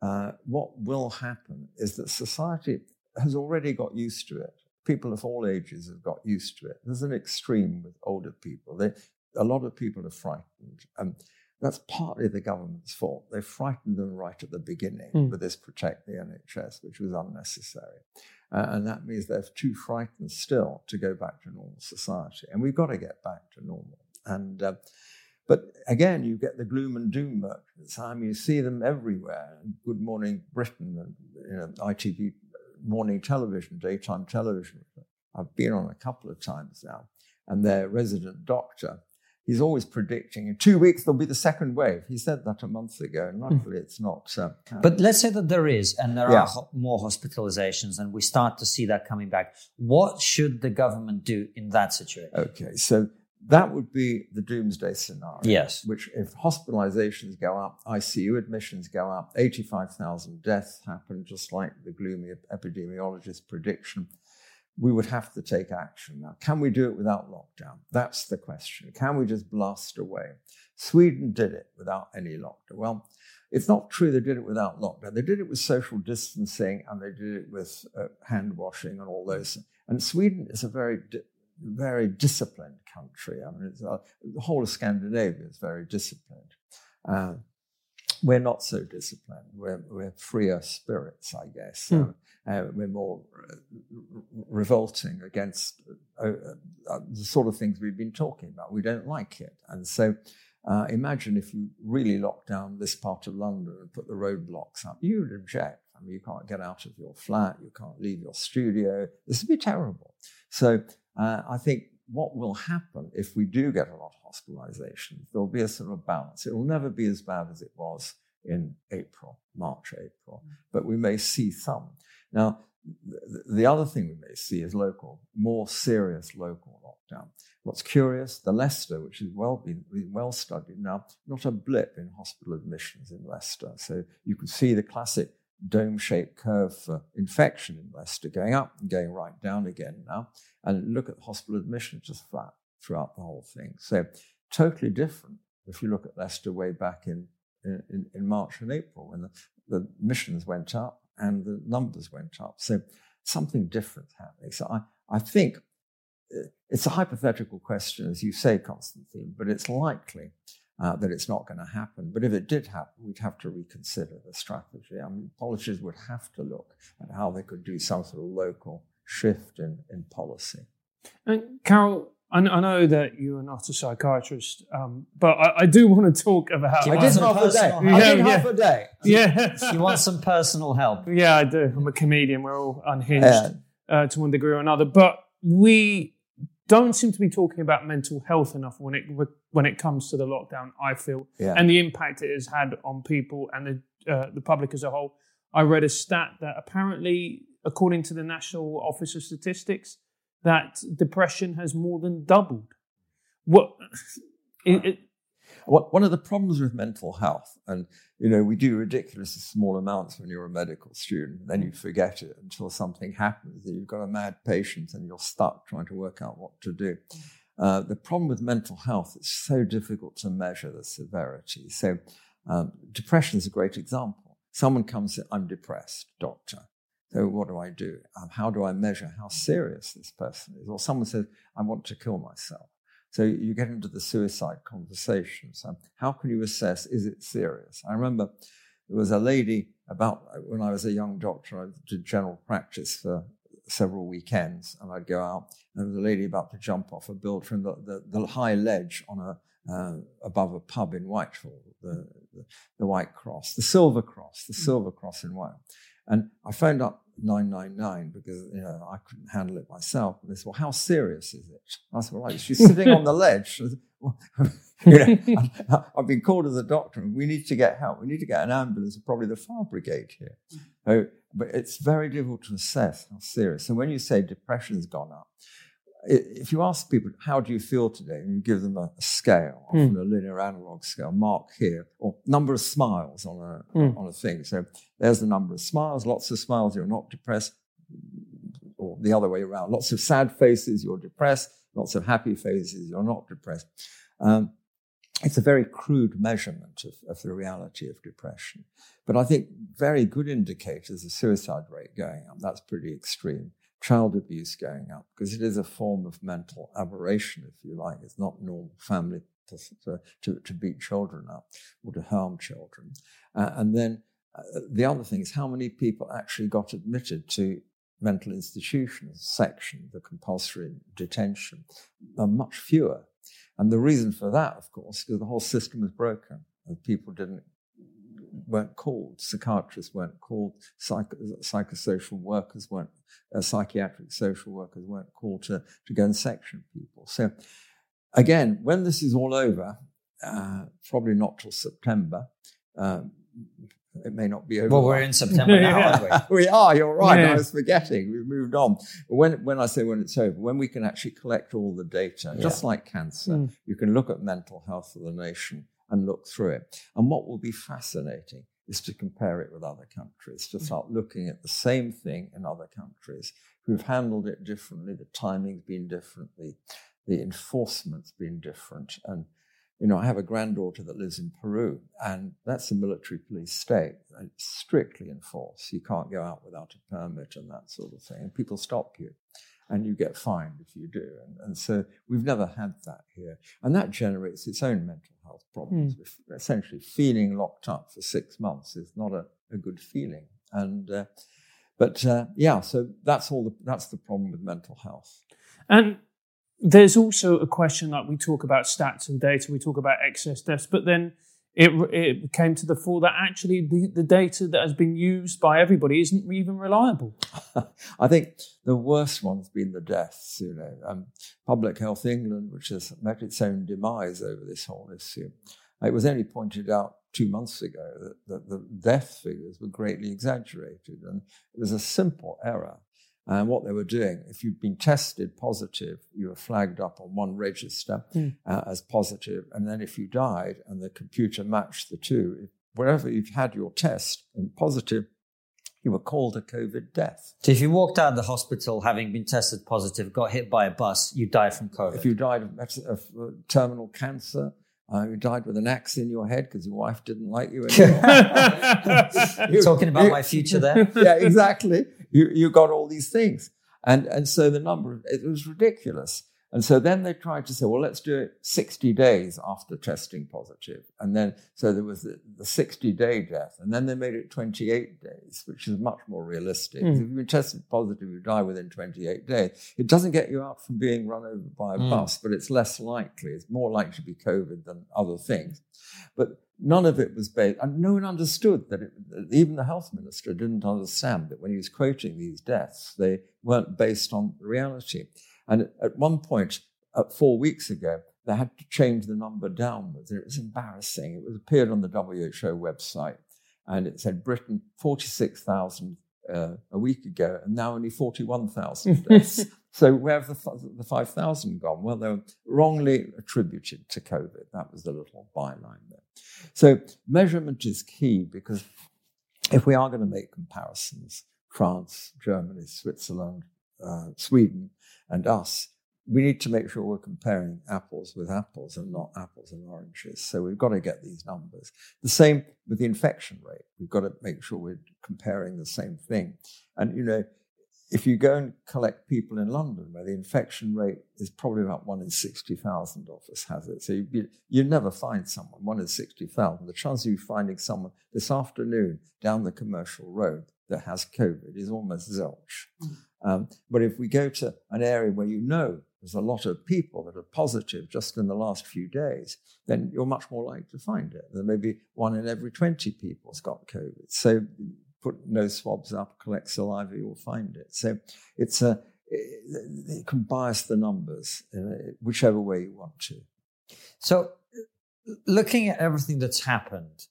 uh, what will happen is that society has already got used to it. People of all ages have got used to it. There's an extreme with older people. They, a lot of people are frightened. Um, that's partly the government's fault. They frightened them right at the beginning mm. with this protect the NHS, which was unnecessary. Uh, and that means they're too frightened still to go back to normal society. And we've got to get back to normal. And uh, but again, you get the gloom and doom merchants. I mean, you see them everywhere. Good Morning Britain and you know, ITV morning television, daytime television. I've been on a couple of times now, and their resident doctor he's always predicting in two weeks there'll be the second wave. He said that a month ago, and hmm. luckily it's not. Uh, but let's say that there is, and there yeah. are ho- more hospitalizations, and we start to see that coming back. What should the government do in that situation? Okay, so that would be the doomsday scenario. Yes. Which, if hospitalizations go up, ICU admissions go up, 85,000 deaths happen, just like the gloomy epidemiologist prediction. We would have to take action. Now, can we do it without lockdown? That's the question. Can we just blast away? Sweden did it without any lockdown. Well, it's not true they did it without lockdown. They did it with social distancing and they did it with uh, hand washing and all those. And Sweden is a very, di- very disciplined country. I mean, uh, the whole of Scandinavia is very disciplined. Uh, we're not so disciplined. We're, we're freer spirits, I guess. Hmm. Uh, we're more uh, revolting against uh, uh, the sort of things we've been talking about. We don't like it. And so uh, imagine if you really locked down this part of London and put the roadblocks up. You would object. I mean, you can't get out of your flat, you can't leave your studio. This would be terrible. So uh, I think what will happen if we do get a lot of hospitalizations, there'll be a sort of balance. It will never be as bad as it was in April, March, April, but we may see some. Now, the other thing we may see is local, more serious local lockdown. What's curious, the Leicester, which has well been, well studied now, not a blip in hospital admissions in Leicester. So you can see the classic dome-shaped curve for infection in Leicester going up and going right down again now. And look at hospital admissions just flat throughout the whole thing. So totally different if you look at Leicester way back in, in, in March and April when the, the admissions went up and the numbers went up. So something different happening. So I, I think it's a hypothetical question, as you say, Konstantin, but it's likely uh, that it's not going to happen. But if it did happen, we'd have to reconsider the strategy. I mean, politicians would have to look at how they could do some sort of local shift in, in policy. And Karol, I, know that you are not a psychiatrist, um, but I, I, do want to talk about. I did half a day. Help? I did yeah. half a day. Yeah. you want some personal help? Yeah, I do. I'm a comedian. We're all unhinged yeah. uh, to one degree or another. But we don't seem to be talking about mental health enough when it when it comes to the lockdown. I feel yeah. and the impact it has had on people and the uh, the public as a whole. I read a stat that apparently, according to the National Office of Statistics, that depression has more than doubled. What? It, it, one of the problems with mental health, and you know, we do ridiculously small amounts when you're a medical student, then you forget it until something happens. You've got a mad patient and you're stuck trying to work out what to do. Uh, the problem with mental health, it's so difficult to measure the severity. So, um, depression is a great example. Someone comes, in, I'm depressed, doctor. So, what do I do? Um, how do I measure how serious this person is? Or someone says, I want to kill myself. So you get into the suicide conversations. Um, how can you assess, is it serious? I remember there was a lady about, when I was a young doctor, I did general practice for several weekends, and I'd go out, and there was a lady about to jump off a build from the, the, the high ledge on a, uh, above a pub in Whitehall, the, the, the, White Cross, the Silver Cross, the Silver Cross in Whitehall. And I phoned up 999 because you know I couldn't handle it myself. And they said, "Well, how serious is it?" I said, "Well, she's sitting on the ledge." You know, I've been called to the doctor, and we need to get help. We need to get an ambulance and probably the fire brigade here. Mm. So, but it's very difficult to assess how serious. And when you say depression's gone up, if you ask people, how do you feel today? And you give them a, scale, mm. often a linear analog scale, mark here, or number of smiles on a, mm. on a thing. So there's the number of smiles, lots of smiles, you're not depressed, or the other way around. Lots of sad faces, you're depressed. Lots of happy faces, you're not depressed. Um, it's a very crude measurement of, of, the reality of depression. But I think very good indicators, the suicide rate going up, that's pretty extreme child abuse going up because it is a form of mental aberration, if you like. It's not normal family to, to, to beat children up or to harm children. Uh, and then uh, the other thing is how many people actually got admitted to mental institutions section, the compulsory detention, are much fewer. And the reason for that, of course, is the whole system is broken and people didn't weren't called, psychiatrists weren't called, psych- psychosocial workers weren't, uh, psychiatric social workers weren't called to, to go and section people. So, again, when this is all over, uh, probably not till September. Um, it may not be over. Well, we're in September now, aren't we? we are. You're right. Yeah. I was forgetting. We've moved on. When when I say when it's over, when we can actually collect all the data, yeah. just like cancer, mm. you can look at mental health of the nation and look through it. And what will be fascinating is to compare it with other countries, to mm. start looking at the same thing in other countries. who've handled it differently. The timing's been different. The, the enforcement's been different. And, you know, I have a granddaughter that lives in Peru, and that's a military police state. It's strictly enforced. You can't go out without a permit and that sort of thing. And people stop you and you get fined if you do. And, and, so we've never had that here. And that generates its own mental health problems. Mm. Essentially, feeling locked up for six months is not a, a good feeling. And uh, but uh, yeah, so that's all. The, that's the problem with mental health. And there's also a question like we talk about stats and data, we talk about excess deaths, but then it, it came to the fore that actually the, the data that has been used by everybody isn't even reliable. I think the worst one's been the deaths. You know, um, Public Health England, which has met its own demise over this whole issue. It was only pointed out two months ago that, that the death figures were greatly exaggerated, and it was a simple error. And what they were doing, if you'd been tested positive, you were flagged up on one register mm. uh, as positive, and then if you died and the computer matched the two, wherever you've had your test and positive, you were called a COVID death. So if you walked out of the hospital having been tested positive, got hit by a bus, you died from COVID. If you died of, of uh, terminal cancer, uh, you died with an axe in your head because your wife didn't like you anymore. You, Talking about you, my future there. yeah, exactly. You, you got all these things. And, and so the number, it was ridiculous. And so then they tried to say, well, let's do it 60 days after testing positive. And then, so there was the, the 60 day death. And then they made it 28 days, which is much more realistic. Mm. If you've been tested positive, you die within 28 days. It doesn't get you out from being run over by a mm. bus, but it's less likely. It's more likely to be COVID than other things. But none of it was based, and no one understood that it, even the health minister didn't understand that when he was quoting these deaths, they weren't based on reality. And at one point, uh, four weeks ago, they had to change the number downwards. It was embarrassing. It was appeared on the WHO website, and it said Britain 46,000 uh, a week ago, and now only 41,000 deaths. So where have the, the 5,000 gone? Well, they were wrongly attributed to COVID. That was the little byline there. So measurement is key because if we are going to make comparisons, France, Germany, Switzerland, uh, Sweden, and us, we need to make sure we're comparing apples with apples and not apples and oranges. So we've got to get these numbers. The same with the infection rate. We've got to make sure we're comparing the same thing. And, you know, if you go and collect people in London, where the infection rate is probably about one in 60,000 of us has it. So you, you never find someone, one in 60,000. The chance of you finding someone this afternoon down the commercial road that has COVID is almost zilch. Mm. Um, but if we go to an area where you know there's a lot of people that are positive just in the last few days, then you're much more likely to find it. There may be one in every 20 people has got COVID. So put nose swabs up, collect saliva, you'll find it. So it's a, it, can bias the numbers uh, whichever way you want to. So looking at everything that's happened,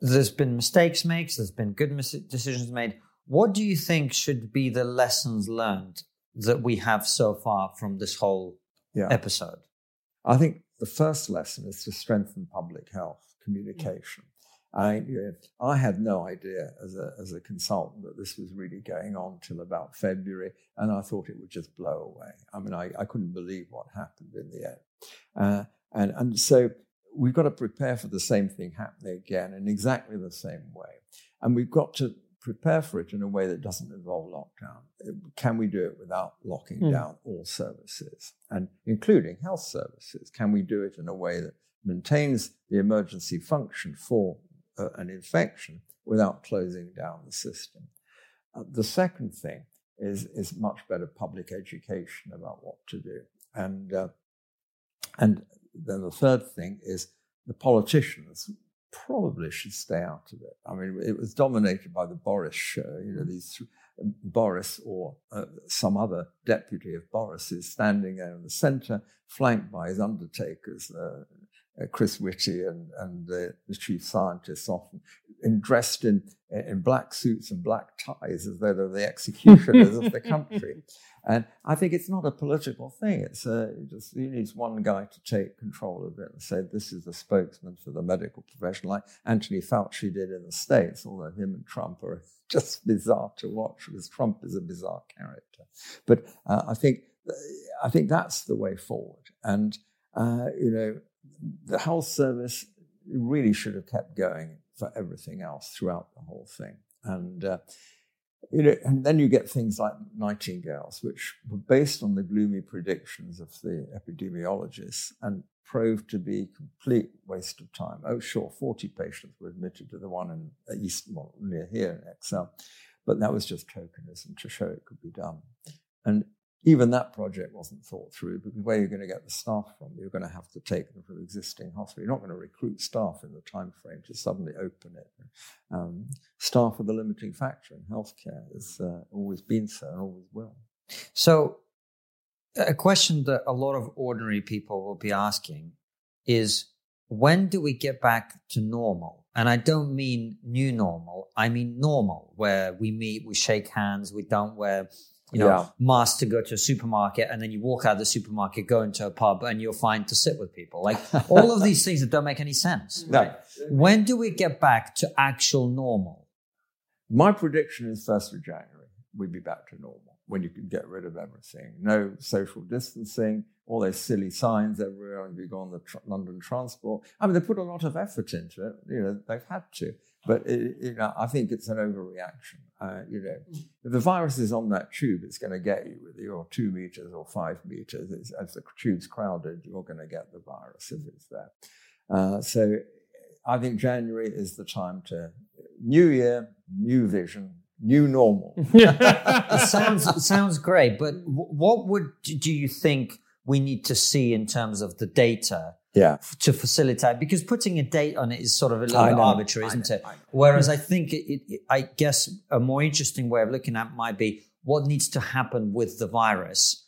there's been mistakes made, there's been good decisions made what do you think should be the lessons learned that we have so far from this whole yeah. episode? I think the first lesson is to strengthen public health communication. I, I had no idea as a, as a consultant that this was really going on till about February, and I thought it would just blow away. I mean, I, I couldn't believe what happened in the end. Uh, and, and so we've got to prepare for the same thing happening again in exactly the same way. And we've got to prepare for it in a way that doesn't involve lockdown? Can we do it without locking mm. down all services, and including health services? Can we do it in a way that maintains the emergency function for uh, an infection without closing down the system? Uh, the second thing is, is much better public education about what to do. And, uh, and then the third thing is the politicians probably should stay out of it. I mean, it was dominated by the Boris show, you know, these Boris or uh, some other deputy of Boris is standing there in the centre, flanked by his undertakers, uh, uh, Chris Whitty and, and the chief scientists often. in dressed in in black suits and black ties as though they're the executioners of the country. And I think it's not a political thing. It's a, just you need one guy to take control of it and say this is the spokesman for the medical profession, like Anthony Fauci did in the States. Although him and Trump are just bizarre to watch because Trump is a bizarre character. But uh, I think I think that's the way forward. And uh, you know, the health service really should have kept going for everything else throughout the whole thing. And uh, you know, and then you get things like nightingales, which were based on the gloomy predictions of the epidemiologists and proved to be complete waste of time. Oh, sure, 40 patients were admitted to the one in uh, East, well, near here in ExCeL, but that was just tokenism to show it could be done. And even that project wasn't thought through because where you're going to get the staff from, you're going to have to take them from existing hospital. You're not going to recruit staff in the time frame to suddenly open it. Um, staff are the limiting factor in healthcare. It's uh, always been so and always will. So, a question that a lot of ordinary people will be asking is when do we get back to normal? And I don't mean new normal, I mean normal, where we meet, we shake hands, we don't wear you know, yeah. mask to go to a supermarket, and then you walk out of the supermarket, go into a pub, and you're fine to sit with people. Like all of these things that don't make any sense. No. When do we get back to actual normal? My prediction is first of January. We'd be back to normal when you can get rid of everything. No social distancing, all those silly signs everywhere, and you go on the tr- London transport. I mean, they put a lot of effort into it. You know, they've had to. But it, you know, I think it's an overreaction. Uh, you know, if the virus is on that tube, it's going to get you whether you're two meters or five meters. It's, as the tube's crowded, you're going to get the virus if it's there. Uh, so I think January is the time to new year, new vision, new normal. it sounds it sounds great, but what would do you think we need to see in terms of the data yeah. to facilitate because putting a date on it is sort of a little bit arbitrary, isn't it? Whereas I think it, it, I guess a more interesting way of looking at it might be what needs to happen with the virus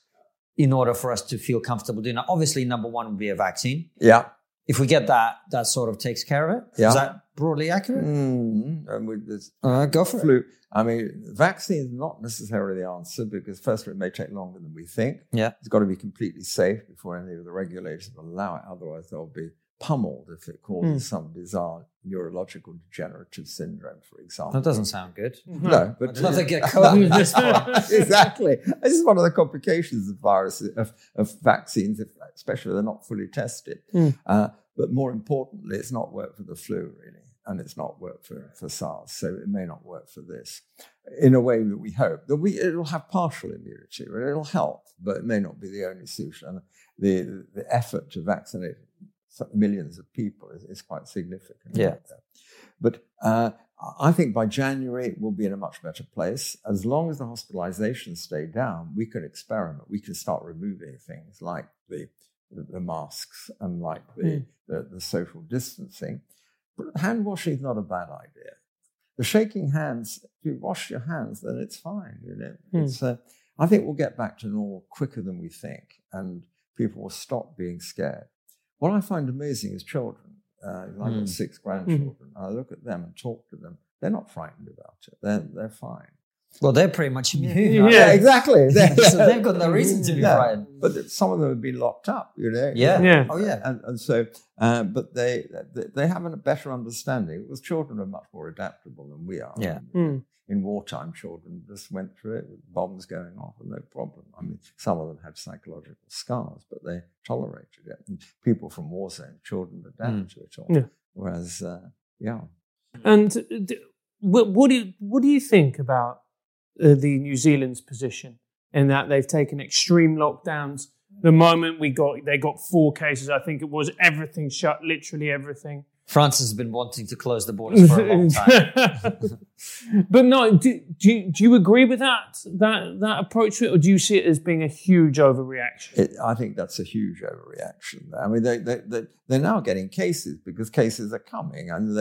in order for us to feel comfortable doing it. Obviously, number one would be a vaccine. Yeah. If we get that, that sort of takes care of it. Yeah. Is that broadly accurate? Mm, and this uh, go for flu, it. I mean, vaccine is not necessarily the answer because, firstly, it may take longer than we think. Yeah. It's got to be completely safe before any of the regulators will allow it. Otherwise, there'll be pummeled if it causes mm. some bizarre neurological degenerative syndrome, for example. That doesn't sound good. No, but I'd love to get COVID this exactly. This is one of the complications of viruses of, of vaccines, especially if they're not fully tested. Mm. Uh, but more importantly, it's not worked for the flu, really and it's not worked for, for SARS, so it may not work for this. In a way that we hope that we it'll have partial immunity, it'll help, but it may not be the only solution. The the effort to vaccinate millions of people is, is quite significant. Yeah. But uh, I think by January we'll be in a much better place. As long as the hospitalizations stay down, we can experiment. We can start removing things like the the masks and like the, mm. the, the social distancing But hand washing is not a bad idea. The shaking hands, if you wash your hands, then it's fine. You know, mm. it's. Uh, I think we'll get back to normal quicker than we think, and people will stop being scared. What I find amazing is children. Uh, I've got hmm. six grandchildren. Mm. I look at them and talk to them. They're not frightened about it. They're they're fine. Well, they're pretty much immune. Yeah, yeah exactly. so they've got no reason to be yeah. frightened. But some of them have been locked up, you know. Yeah. yeah. Oh, yeah. And, and so, uh, but they, they have a better understanding because children are much more adaptable than we are. Yeah. Mm. In wartime, children just went through it with bombs going off and no problem. I mean, some of them had psychological scars, but they tolerated it. And people from war zones, children adapt mm. to it all. Yeah. Whereas, uh, yeah. And uh, what do you, what do you think about uh, the New Zealand's position in that they've taken extreme lockdowns. The moment we got, they got four cases. I think it was everything shut, literally everything. France has been wanting to close the borders for a long time. but no, do, do, you, do you agree with that that that approach to it, or do you see it as being a huge overreaction? It, I think that's a huge overreaction. I mean, they, they, they, they're now getting cases because cases are coming, and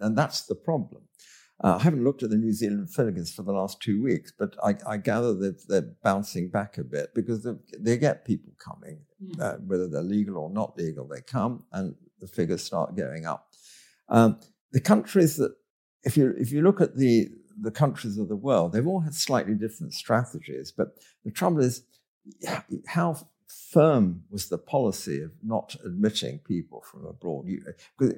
and that's the problem. Uh, I haven't looked at the New Zealand figures for the last two weeks, but I, I gather that they're bouncing back a bit because they get people coming, hmm. uh, whether they're legal or not legal, they come and the figures start going up. Um, the countries that if you if you look at the the countries of the world, they've all had slightly different strategies. But the trouble is, how firm was the policy of not admitting people from abroad? You,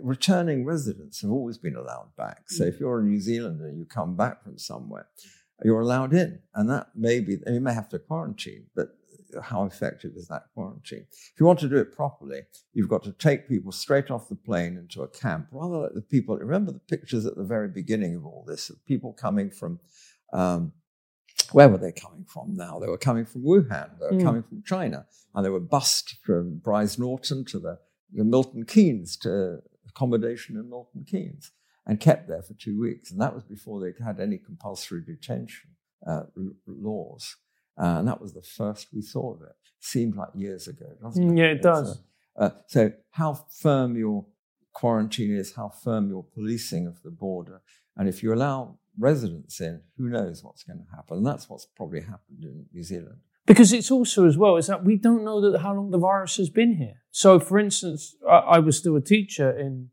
returning residents have always been allowed back. So if you're a New Zealander and you come back from somewhere, you're allowed in, and that may be you may have to quarantine, but how effective is that quarantine? If you want to do it properly, you've got to take people straight off the plane into a camp, rather like the people. Remember the pictures at the very beginning of all this of people coming from. Um, where were they coming from now? They were coming from Wuhan, they were mm. coming from China, and they were bussed from Brize Norton to the, the Milton Keynes to accommodation in Milton Keynes and kept there for two weeks. And that was before they had any compulsory detention uh, laws. Uh, and that was the first we saw of it. Seemed like years ago, doesn't it? Yeah, it does. Uh, so, how firm your quarantine is, how firm your policing of the border, and if you allow residents in, who knows what's going to happen? And that's what's probably happened in New Zealand. Because it's also as well is that we don't know that how long the virus has been here. So, for instance, I, I was still a teacher in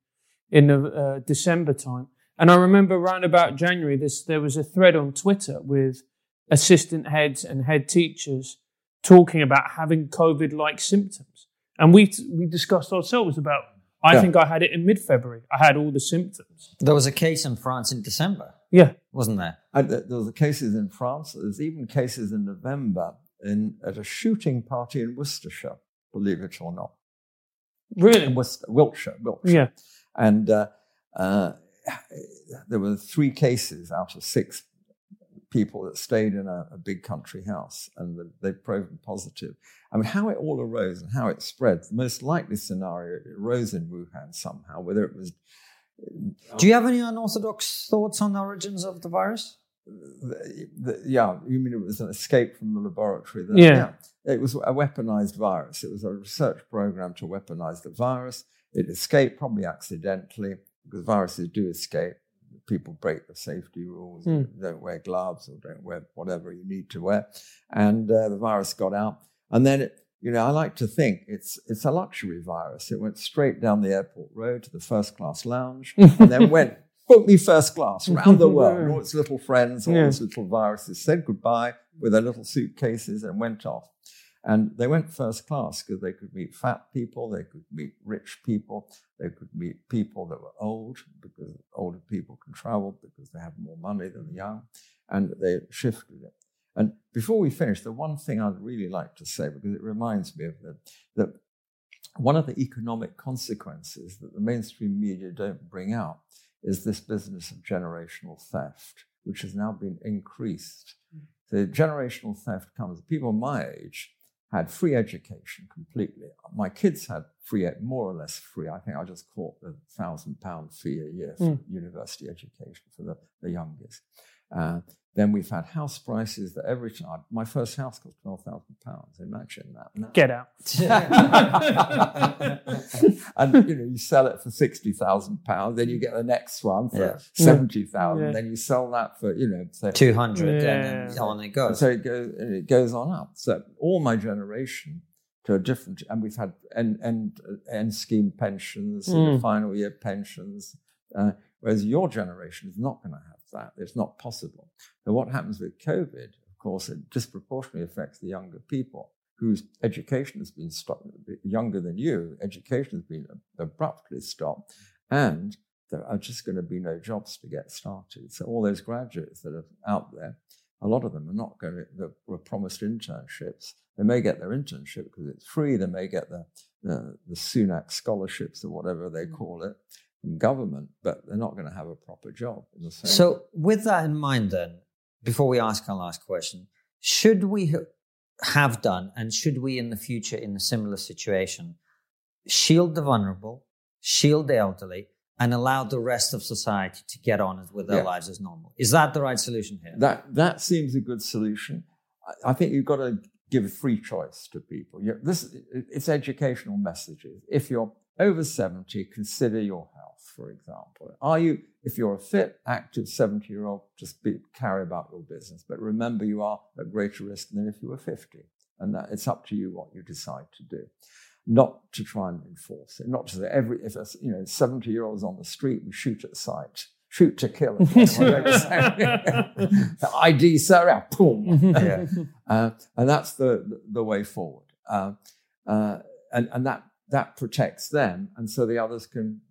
in the uh, December time, and I remember around about January, this there was a thread on Twitter with assistant heads and head teachers talking about having COVID like symptoms. And we, we discussed ourselves about, I yeah. think I had it in mid February. I had all the symptoms. There was a case in France in December. Yeah. Wasn't there? And there was cases in France. There's even cases in November in, at a shooting party in Worcestershire, believe it or not. Really? In Worcester, Wiltshire, Wiltshire. Yeah. And uh, uh, there were three cases out of six people that stayed in a, a big country house and the, they've proven positive. I mean, how it all arose and how it spread, the most likely scenario, it arose in Wuhan somehow, whether it was. Do you have any unorthodox thoughts on the origins of the virus? The, the, yeah, you mean it was an escape from the laboratory? That, yeah. yeah. It was a weaponized virus. It was a research program to weaponize the virus. It escaped probably accidentally because viruses do escape people break the safety rules, mm. don't wear gloves or don't wear whatever you need to wear. And uh, the virus got out. And then, it, you know, I like to think it's, it's a luxury virus. It went straight down the airport road to the first class lounge and then went, book me first class around the world. And all its little friends, all yeah. its little viruses said goodbye with their little suitcases and went off. And they went first class because they could meet fat people, they could meet rich people, they could meet people that were old because older people can travel because they have more money than the young, and they shifted it. And before we finish, the one thing I'd really like to say, because it reminds me of that, that one of the economic consequences that the mainstream media don't bring out is this business of generational theft, which has now been increased. Mm. So generational theft comes, people my age had free education completely. My kids had free, more or less free. I think I just caught the thousand pound fee a year for mm. university education for the, the youngest. Uh, then we've had house prices that every time my first house cost twelve thousand pounds. Imagine that. No. Get out. and you know you sell it for sixty thousand pounds, then you get the next one for yeah. seventy thousand. Yeah. Then you sell that for you know two hundred, yeah. and then on it goes. So it goes it goes on up. So all my generation to a different, and we've had end end, end scheme pensions, mm. final year pensions. Uh, whereas your generation is not going to have that. It's not possible. So what happens with COVID, of course, it disproportionately affects the younger people whose education has been stopped, younger than you, education has been abruptly stopped, and there are just going to be no jobs to get started. So all those graduates that are out there, a lot of them are not going to, were promised internships. They may get their internship because it's free. They may get the, the, the Sunak scholarships or whatever they mm. call it government, but they're not going to have a proper job. so, with that in mind, then, before we ask our last question, should we have done and should we in the future, in a similar situation, shield the vulnerable, shield the elderly, and allow the rest of society to get on with their yeah. lives as normal? Is that the right solution here? That that seems a good solution. I think you've got to give free choice to people. You this it's educational messages. If you're over 70, consider your health, for example. Are you, if you're a fit, active 70 year old, just be, carry about your business. But remember, you are at greater risk than if you were 50. And that it's up to you what you decide to do. Not to try and enforce it, not to say every, if a you know, 70 year olds on the street, we shoot at sight. shoot to kill. ID, sir, boom. Yeah. Uh, and that's the, the way forward. Uh, uh, and and that, that protects them. And so the others can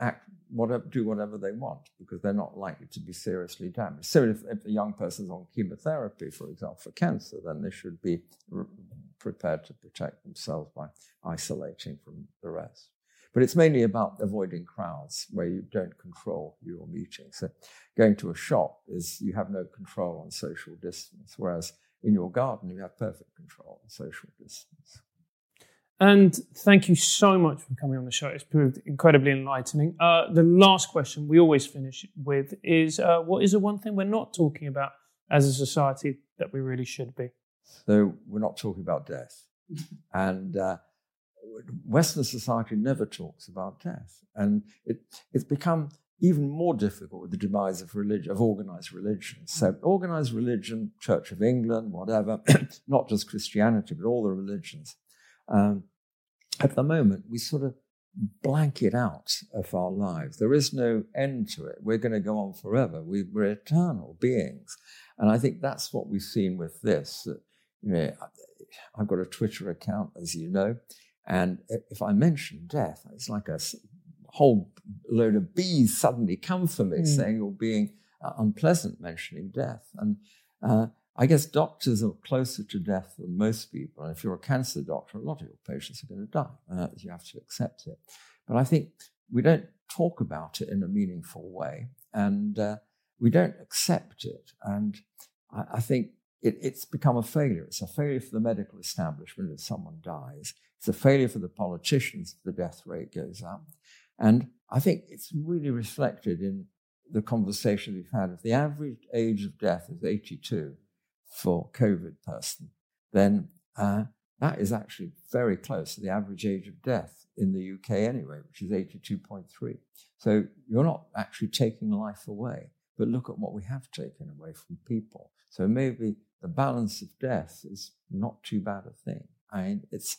act, whatever, do whatever they want because they're not likely to be seriously damaged. So if, if a young person's on chemotherapy, for example, for cancer, then they should be re- prepared to protect themselves by isolating from the rest. But it's mainly about avoiding crowds where you don't control your meeting. So going to a shop is you have no control on social distance, whereas in your garden you have perfect control on social distance. And thank you so much for coming on the show. It's proved incredibly enlightening. Uh, the last question we always finish with is uh, what is the one thing we're not talking about as a society that we really should be? So we're not talking about death. and uh, Western society never talks about death. And it, it's become even more difficult with the demise of religion, of organized religion. So organized religion, Church of England, whatever, not just Christianity, but all the religions. Um, at the moment, we sort of blank it out of our lives. There is no end to it. We're going to go on forever. We, are eternal beings. And I think that's what we've seen with this. That, you know, I've got a Twitter account, as you know, and if I mention death, it's like a whole load of bees suddenly come for me mm. saying you're being uh, unpleasant mentioning death. And uh, I guess doctors are closer to death than most people. And if you're a cancer doctor, a lot of your patients are going to die. Uh, you have to accept it. But I think we don't talk about it in a meaningful way, and uh, we don't accept it. And I, I think it, it's become a failure. It's a failure for the medical establishment if someone dies. It's a failure for the politicians if the death rate goes up. And I think it's really reflected in the conversation we've had. If the average age of death is 82 for COVID person, then uh, that is actually very close to the average age of death in the UK anyway, which is 82.3. So you're not actually taking life away, but look at what we have taken away from people. So maybe the balance of death is not too bad a thing. I mean, it's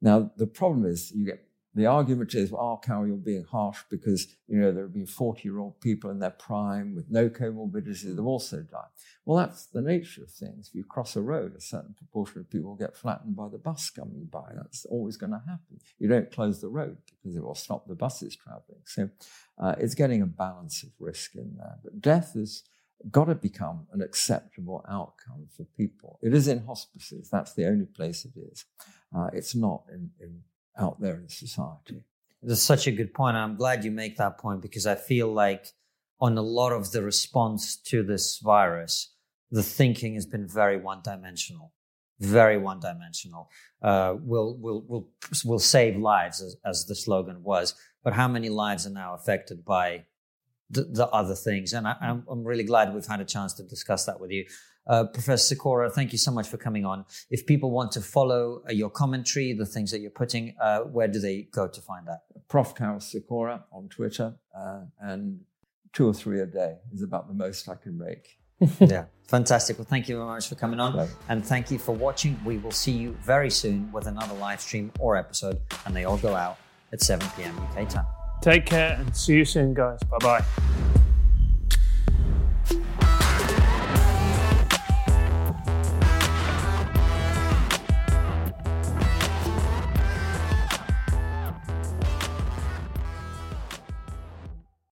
now the problem is you get the argument is, well, oh, Karol, you're being harsh because you know there have been 40-year-old people in their prime with no comorbidities that have also died. Well, that's the nature of things. If you cross a road, a certain proportion of people get flattened by the bus coming by. That's always going to happen. You don't close the road because it will stop the buses traveling. So uh, it's getting a balance of risk in there. But death has got to become an acceptable outcome for people. It is in hospices. That's the only place it is. Uh, it's not in, in out there in society. That's such a good point. I'm glad you make that point because I feel like on a lot of the response to this virus, the thinking has been very one dimensional, very one dimensional. Uh, we'll, we'll, we'll, we'll save lives as, as the slogan was, but how many lives are now affected by the, the other things. And I, am I'm really glad we've had a chance to discuss that with you. Uh, Professor Sikora, thank you so much for coming on. If people want to follow uh, your commentary, the things that you're putting, uh, where do they go to find that? Prof. Karol Sikora on Twitter, uh, and two or three a day is about the most I can make. yeah, fantastic. Well, thank you very much for coming on. And thank you for watching. We will see you very soon with another live stream or episode, and they all go out at 7 p.m. UK time. Take care and see you soon, guys. Bye bye.